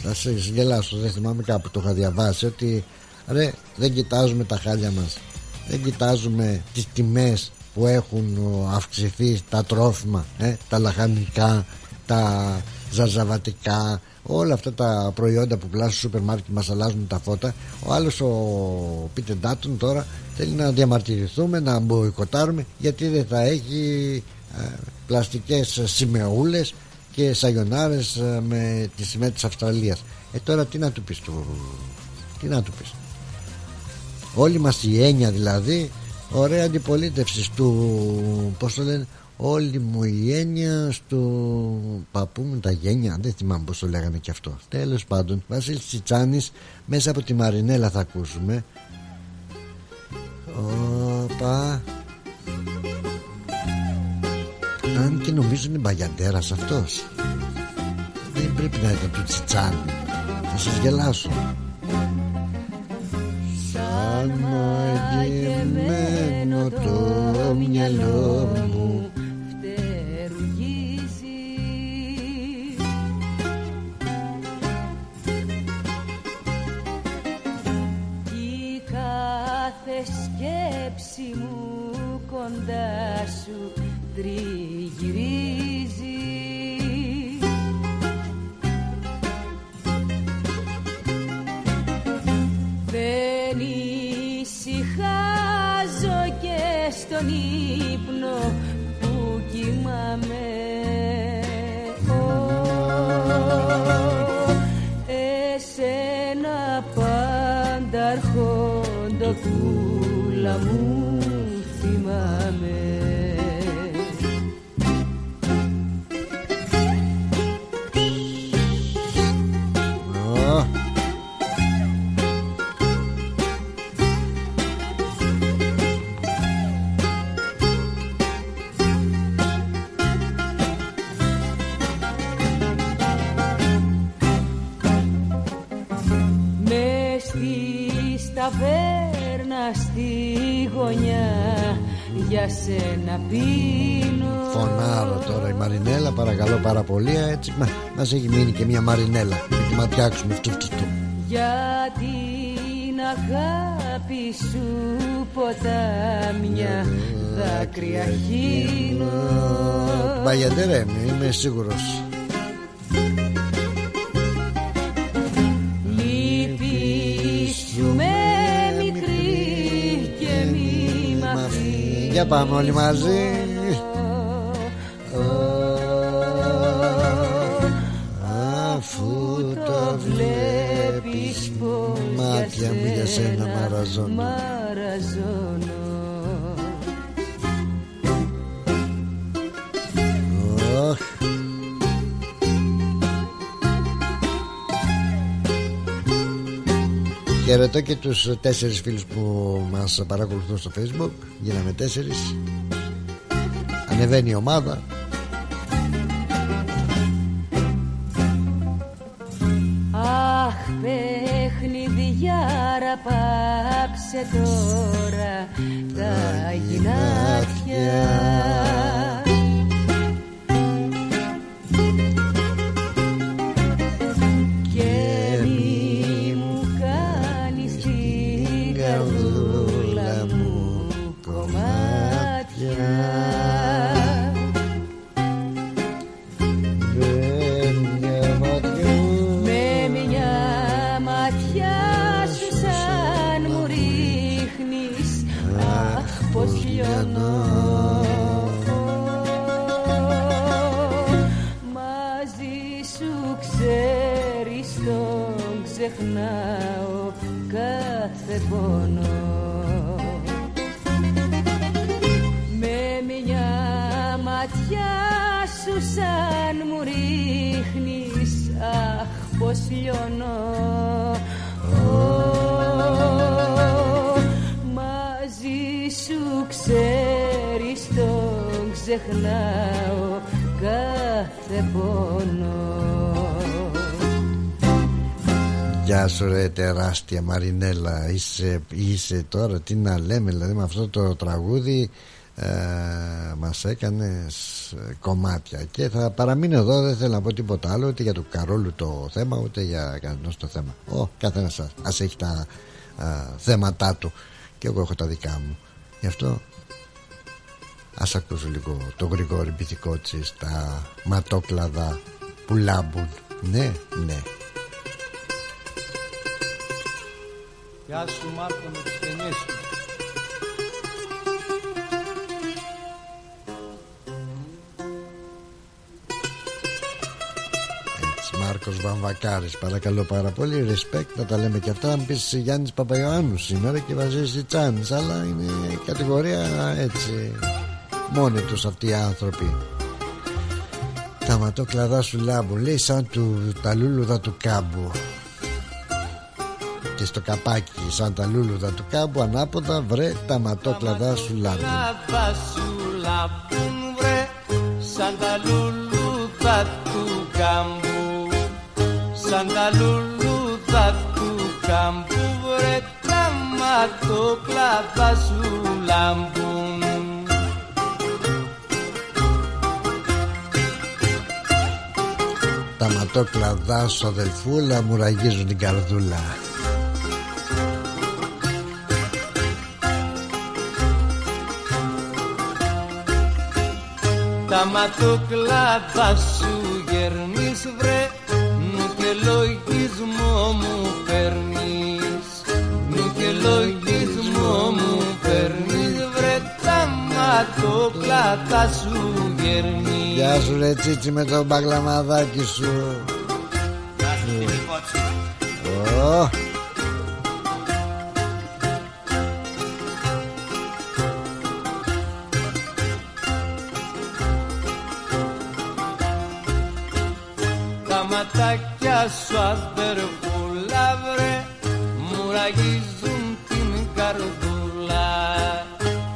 Θα σε γελάσω Δεν θυμάμαι κάπου το είχα διαβάσει Ότι ρε δεν κοιτάζουμε τα χάλια μας. Δεν κοιτάζουμε τις τιμές που έχουν αυξηθεί τα τρόφιμα ε, τα λαχανικά τα ζαρζαβατικά όλα αυτά τα προϊόντα που πουλά στο σούπερ μάρκετ μας αλλάζουν τα φώτα. Ο άλλος ο Πίτερ Ντάτον τώρα θέλει να διαμαρτυρηθούμε να μποϊκοτάρουμε γιατί δεν θα έχει ε, πλαστικές σημεούλες και σαγιονάρες ε, με τη σημαία της Αυστραλίας. Ε τώρα τι να του πεις του τι να του πεις. Όλη μας η έννοια δηλαδή ωραία αντιπολίτευση του πώς το λένε όλη μου η έννοια στο παππού μου τα γένια. Δεν θυμάμαι πως το λέγανε και αυτό. Τέλος πάντων Βασίλης Τσιτσάνης μέσα από τη Μαρινέλα θα ακούσουμε. Οπα αν και νομίζω είναι μπαγιαντέρας αυτός. Δεν πρέπει να ήταν του Τσιτσάνη θα σας γελάσω. Σαν μαγεμένο το μυαλό μου Η κάθε σκέψη μου κοντά σου τριγυρίζει Δεν ησυχάζω και στον ύπνο που κοιμάμαι. Ω, Εσένα πάντα αρχόντο κούλα μου θυμάμαι στη γωνιά για σένα πίνω. Φωνάρω τώρα η Μαρινέλα παρακαλώ πάρα πολύ έτσι μα, μας έχει μείνει και μια Μαρινέλα. Μην τη ματιάξουμε αυτού αυτού αυτού Για την αγάπη σου ποτάμια δάκρυα χύνω. Μπαγιαντέρα είμαι, είμαι σίγουρος Για πάμε όλοι μαζί. Αφού το βλέπεις Μάτια μου για σένα μαραζώνω Χαιρετώ και τους τέσσερις φίλους που μας παρακολουθούν στο facebook. Γίναμε τέσσερις. Ανεβαίνει η ομάδα. Αχ παιχνιδιάρα πάψε τώρα τα γυνάτια Αχ πως λιώνω Ω, Μαζί σου ξέρεις τον ξεχνάω κάθε πόνο. Γεια σου ρε τεράστια Μαρινέλα. Είσαι, είσαι τώρα τι να λέμε δηλαδή με αυτό το τραγούδι ε, μας έκανες κομμάτια. Και θα παραμείνω εδώ δεν θέλω να πω τίποτα άλλο ούτε για το Καρόλου το θέμα ούτε για κανένα το θέμα. Ο καθένας ας έχει τα θέματά του. Και εγώ έχω τα δικά μου. Γι' αυτό ας ακούσω λίγο το Γρηγόρη Μπιθικότσι στα ματόκλαδα που λάμπουν. Ναι ναι. Γεια σου Μάρκο με τις ταινίες σου Μάρκος Βαμβακάρης. Παρακαλώ πάρα πολύ respect να τα λέμε και αυτά. Αν πεις Γιάννης Παπαϊωάννου σήμερα και βαζίζει Τσάνης αλλά είναι κατηγορία έτσι μόνοι τους αυτοί οι άνθρωποι. Τα ματόκλαδά σου λάμπου λέει σαν του, τα λούλουδα του κάμπου. Και στο καπάκι σαν τα λούλουδα του κάμπου ανάποδα βρε τα ματόκλαδά σου λάμπουν σαν τα λούλουδα του κάμπου σαν τα λουλούδα του κάμπου βρε τα ματοκλάδα σου λάμπουν Τα ματόκλαδά σου αδελφούλα μου ραγίζουν την καρδούλα. Τα ματοκλάδα σου γερνείς βρε και λογισμό μου παίρνεις. Νου και λογισμό μου παίρνεις Βρε τα ματοκλάτα σου γερνείς Γεια σου ρε τσίτσι με το μπαγλαμαδάκι σου. Γεια σου Oh. Ματάκια σου αδερφούλα βρε μου ραγίζουν την καρδούλα.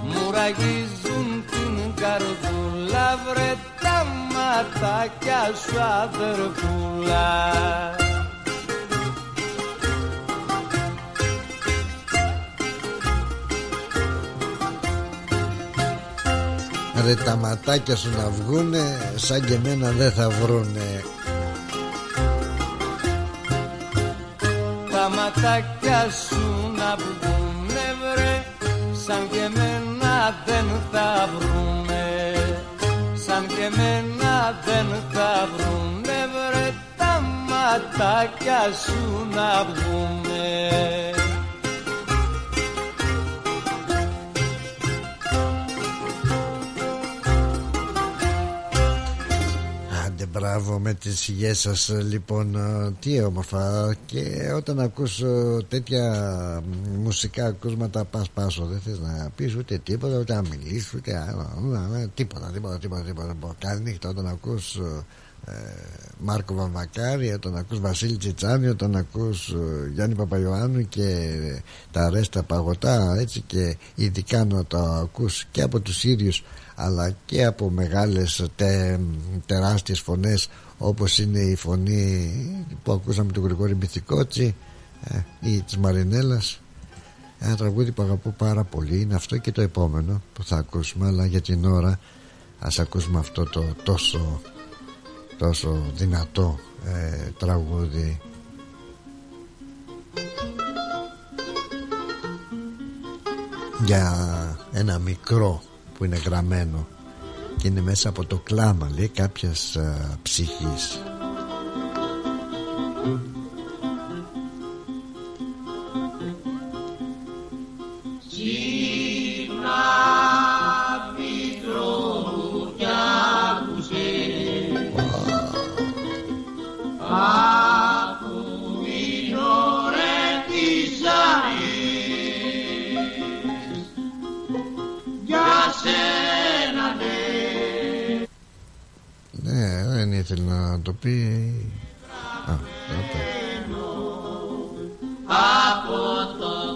Μου ραγίζουν την καρδούλα βρε τα ματάκια σου αδερφούλα Ρε τα ματάκια σου να βγούνε σαν και εμένα δεν θα βρούνε ματάκια σου να βγουνε βρε Σαν και μένα δεν θα βρουνε Σαν και μένα δεν θα βρουνε βρε Τα ματάκια σου να βγουνε Μπράβο με τις υγιές σας λοιπόν Τι όμορφα. Και όταν ακούς τέτοια μουσικά ακούσματα Πας πάσο δεν θες να πεις ούτε τίποτα Ούτε να μιλήσεις ούτε Τίποτα τίποτα τίποτα τίποτα. Νύχτα όταν ακούς ε, Μάρκο Βαμβακάρη Όταν ακούς Βασίλη Τσιτσάνη Όταν ακούς ε, Γιάννη Παπαϊωάννου Και τα ρέστα παγωτά Έτσι και ειδικά να το ακούς Και από τους ίδιους αλλά και από μεγάλες τε, τεράστιες φωνές όπως είναι η φωνή που ακούσαμε του Γρηγόρη Μυθικότσι ε, ή της Μαρινέλας. Ένα τραγούδι που αγαπώ πάρα πολύ. Είναι αυτό και το επόμενο που θα ακούσουμε αλλά για την ώρα ας ακούσουμε αυτό το τόσο τόσο δυνατό ε, τραγούδι. Για ένα μικρό που είναι γραμμένο και είναι μέσα από το κλάμα λέει κάποιας α, ψυχής ήθελε να το πει. Α, από το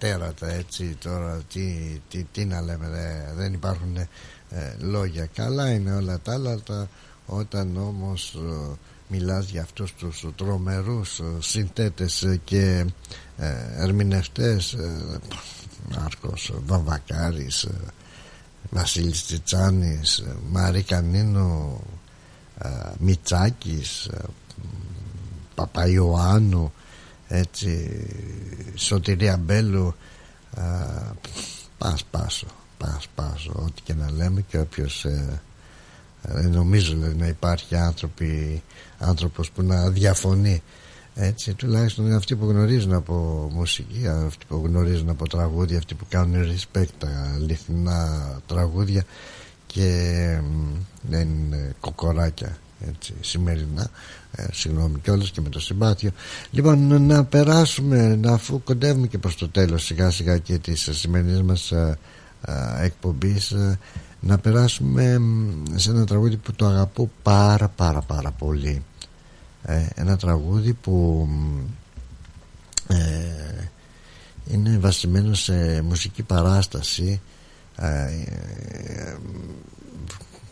τέρατα έτσι τώρα τι, τι, τι να λέμε δε- δεν υπάρχουν ε, λόγια. Καλά είναι όλα τα άλλα τα- όταν όμως ε, μιλάς για αυτούς τους τρομερούς ε, συνθέτες ε, και ε, ερμηνευτές ε, Μάρκος Βαμβακάρης ε, Βασίλης Τσιτσάνης ε, Μαρή Κανίνο ε, Μιτσάκης ε, Παπαϊωάννου έτσι Σωτηρία Μπέλου α, πας πάσο πας πάσο ό,τι και να λέμε και όποιος ε, δεν νομίζω δηλαδή, να υπάρχει άνθρωποι, άνθρωπος που να διαφωνεί. Έτσι τουλάχιστον είναι αυτοί που γνωρίζουν από μουσική αυτοί που γνωρίζουν από τραγούδια αυτοί που κάνουν respect τα αληθινά τραγούδια και μ, δεν είναι κοκοράκια έτσι, σημερινά ε, συγγνώμη κιόλας και με το συμπάθειο. Λοιπόν να περάσουμε να αφού κοντεύουμε και προς το τέλος σιγά σιγά και της σημερινής μας ε, ε, εκπομπής ε, να περάσουμε μ, σε ένα τραγούδι που το αγαπώ πάρα πάρα πάρα πολύ. Ε, ένα τραγούδι που μ, ε, είναι βασισμένο σε μουσική παράσταση ε, ε,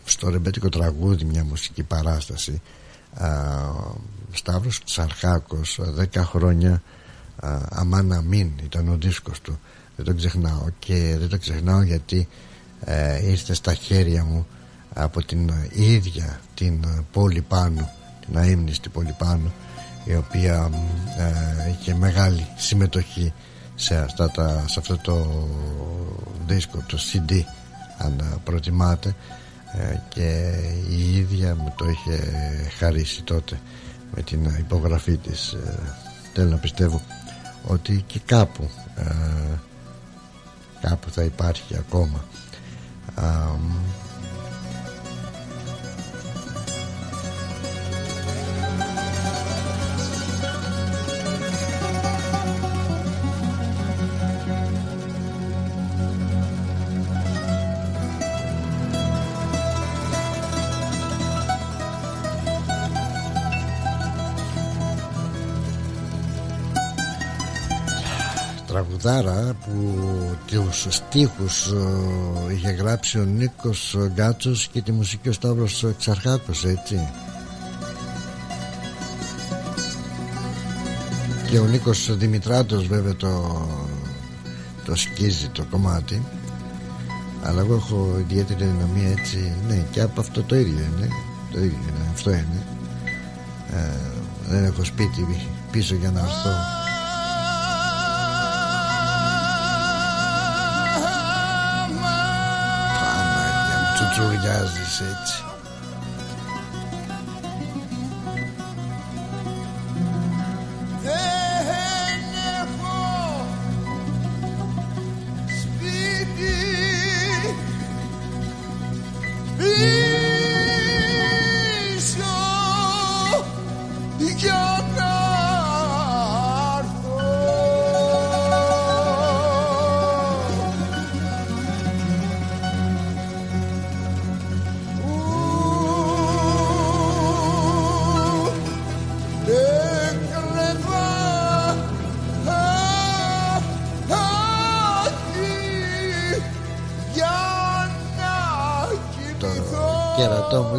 στο ρεμπέτικο τραγούδι μια μουσική παράσταση. α, Σταύρος Τσαρχάκος 10 χρόνια α, Αμάν Αμήν ήταν ο δίσκος του. Δεν το ξεχνάω και δεν το ξεχνάω γιατί ε, ήρθε στα χέρια μου από την ίδια την πόλη πάνω την αείμνηστη πόλη πάνω η οποία ε, είχε μεγάλη συμμετοχή σε, αυτά τα, σε αυτό το δίσκο το CD αν ε, προτιμάτε. ε, και η ίδια μου το είχε χαρίσει τότε με την υπογραφή της. Ε, θέλω να πιστεύω ότι και κάπου ε, κάπου θα υπάρχει ακόμα Α, τραγουδάρα που τους στίχους ε, είχε γράψει ο Νίκος Γκάτσος και τη μουσική ο Σταύρος Ξαρχάκος έτσι. Και ο Νίκος Δημητράτος βέβαια το, το σκίζει το κομμάτι. Αλλά εγώ έχω ιδιαίτερη δυναμία έτσι ναι και από αυτό το ίδιο είναι το ίδιο είναι αυτό είναι. Ε, δεν έχω σπίτι πίσω για να έρθω Παναγία μου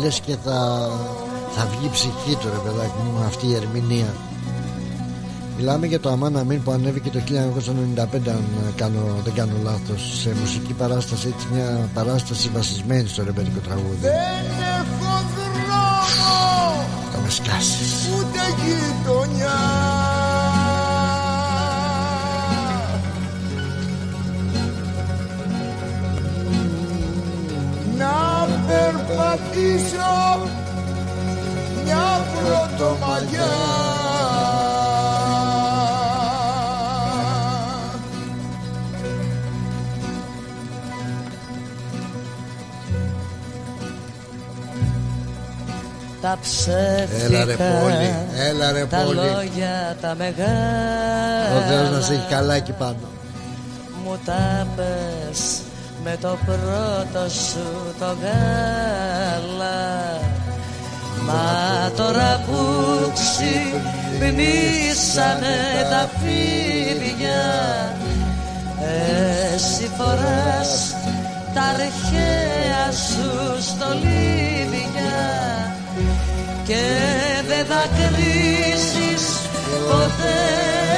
κερατό μου λες και θα, θα βγει ψυχή του ρε παιδάκι μου αυτή η ερμηνεία. Μιλάμε για το Αμάν Αμήν που ανέβηκε το 1995 αν κάνω, δεν κάνω λάθος σε μουσική παράσταση έτσι μια παράσταση βασισμένη στο ρεμπέτικο τραγούδι. Δεν έχω δρόμο! Θα με σκάσεις. Ούτε γειτονιά περπατήσω μια πρωτομαγιά. Τα ψεύτικα Έλα ρε πόλη, έλα ρε τα πόλη. λόγια τα μεγάλα. Ο Θεός να σε έχει καλά εκεί πάνω. Μου τα πες με το πρώτο σου το γάλα. Μα τώρα που ξυπνήσανε τα φίδια. Εσύ φοράς τα αρχαία σου στολίδια Και δεν θα κρίσεις ποτέ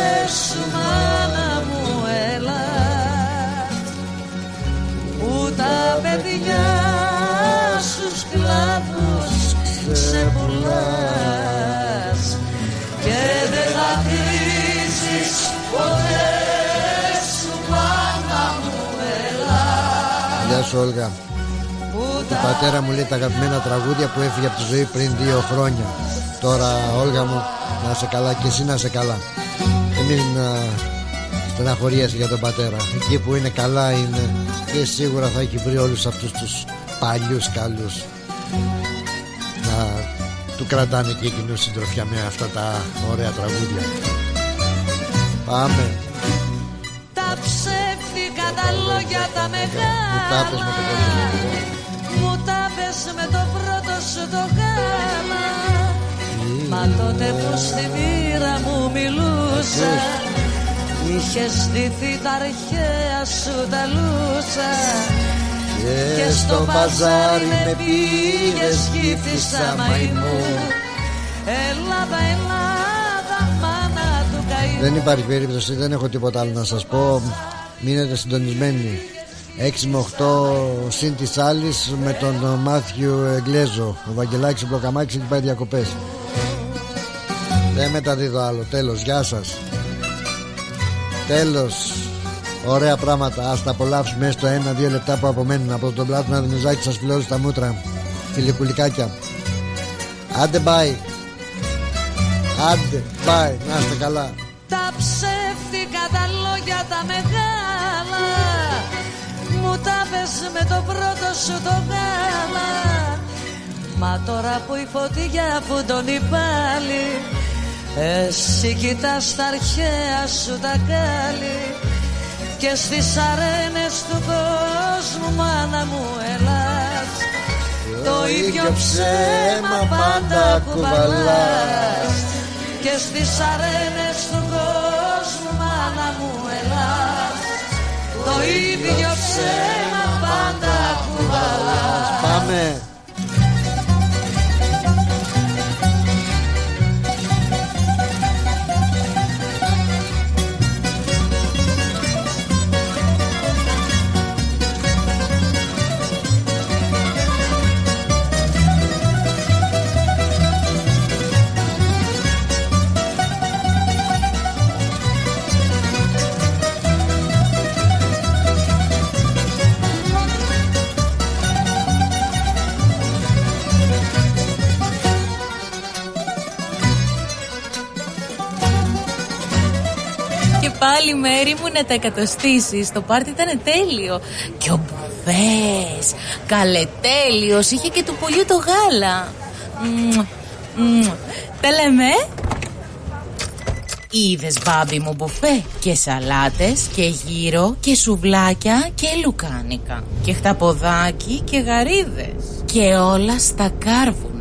σε πουλάς Και δεν θα κρίζεις ποτέ σου μάνα μου έλα Γεια σου Όλγα. Του πατέρα μου λέει τα αγαπημένα τραγούδια που έφυγε από τη ζωή πριν δύο χρόνια. Τώρα Όλγα μου να είσαι καλά και εσύ να είσαι καλά. Και μην α, στεναχωριέσαι για τον πατέρα. Εκεί που είναι καλά είναι Και σίγουρα θα έχει βρει όλους αυτούς τους παλιούς καλούς. Να του κρατάνε και εκείνους συντροφιά με αυτά τα ωραία τραγούδια. Πάμε. Τα ψεύτικα τα λόγια τα τα πες με το μεγάλα πρώτο Μου τα πες με το πρώτο σου το γάλα. Μα τότε που στη μοίρα μου μιλούσα Είχες στηθεί τα αρχαία σου τα λούσα Και στο μπαζάρι με πήγες γύφτησα μαϊμού. Ελλάδα, Ελλάδα, μάνα του καημού. Δεν υπάρχει περίπτωση, δεν έχω τίποτα άλλο να σας πω. Μείνετε συντονισμένοι. 6 με 8 συν της άλλης με τον Μάθιου Εγκλέζο Ο Βαγγελάκης Μπλοκαμάκης έχει πάει διακοπές. Δεν μεταδίδω άλλο, τέλος, γεια σας. Τέλος Ωραία πράγματα, ας τα απολαύσουμε έστω ένα-δύο λεπτά που απομένουν. Από τον πλάτο να δινεζάκι σας φιλώσει στα μούτρα. Φιλικουλικάκια. Άντε μπάει Άντε μπάει, να είστε καλά. Τα ψεύτικα τα λόγια τα μεγάλα. Μου τα πες με το πρώτο σου το γάλα. Μα τώρα που η φωτιά φουντώνει πάλι Εσύ κοιτάς τα αρχαία σου τα κάλλη Και στις αρένες του κόσμου μάνα μου ελάς. Το ίδιο ψέμα πάντα κουβαλάς. Και στις αρένες του κόσμου μάνα μου ελάς. Το ίδιο ψέμα πάντα κουβαλάς. Πάμε πάλι μέρη μου να τα εκατοστήσεις. Το πάρτι ήταν τέλειο. Και ο Μπουβές. Καλετέλειος. Είχε και του πολιού το γάλα. Μμμ, μμμ. Τα λέμε. Ε; Είδες μπάμπι μου μπουφέ. Και σαλάτες και γύρο Και σουβλάκια και λουκάνικα. Και χταποδάκι και γαρίδες. Και όλα στα κάρβουνα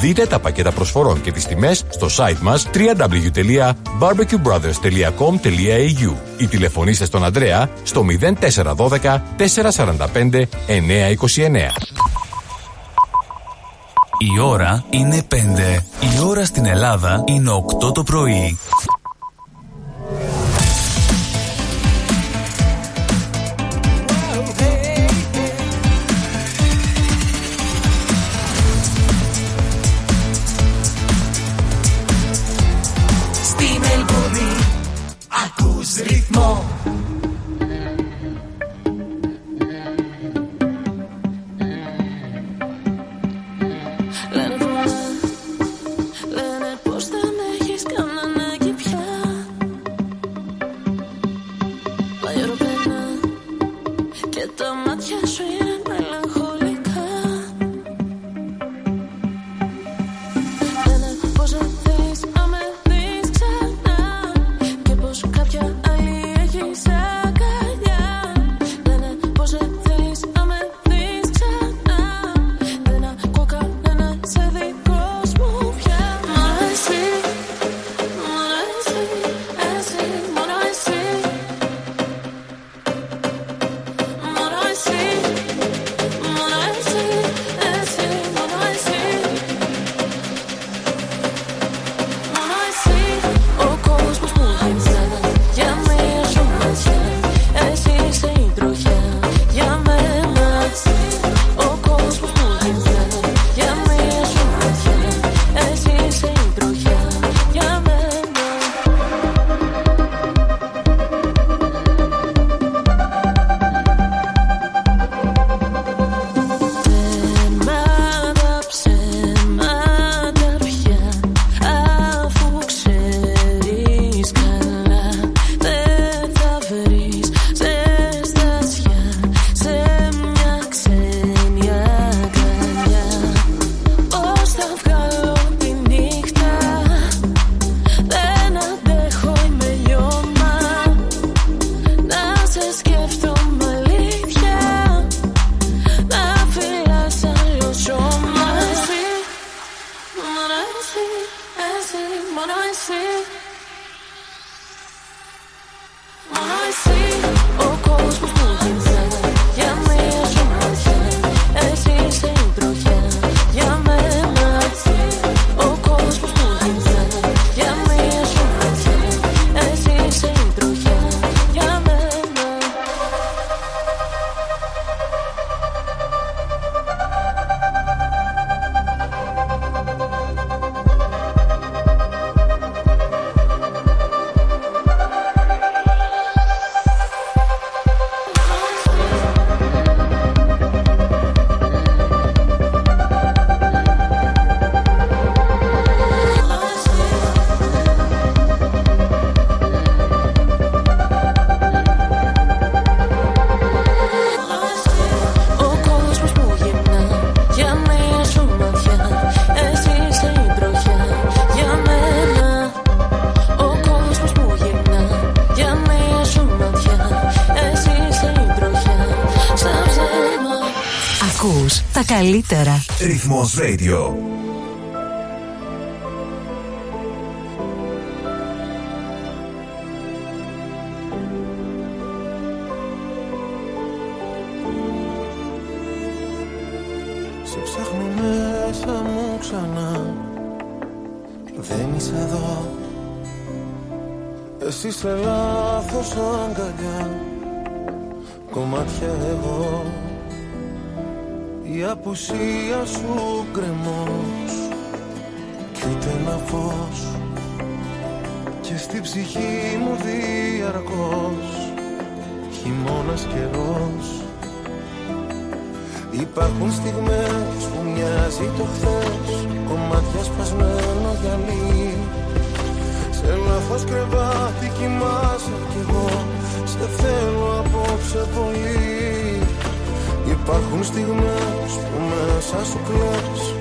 Δείτε τα πακέτα προσφορών και τις τιμές στο site μας www.barbecuebrothers.com.au ή τηλεφωνήστε στον Ανδρέα στο 0412 445 929. Η ώρα είναι 5. Η ώρα στην Ελλάδα είναι 8 το πρωί. ρυθμό καλύτερα. Ρυθμός Radio. Απουσία σου κρεμός Κι ούτε ένα φως Και στη ψυχή μου διαρκώς. Χειμώνας καιρός. Υπάρχουν στιγμές που μοιάζει το χθες. Κομμάτια σπασμένο γυαλί Σε λάθος κρεβάτι κοιμάσαι κι εγώ. Σε θέλω απόψε πολύ Υπάρχουν στιγμές που μέσα σου κλαις. Κι ο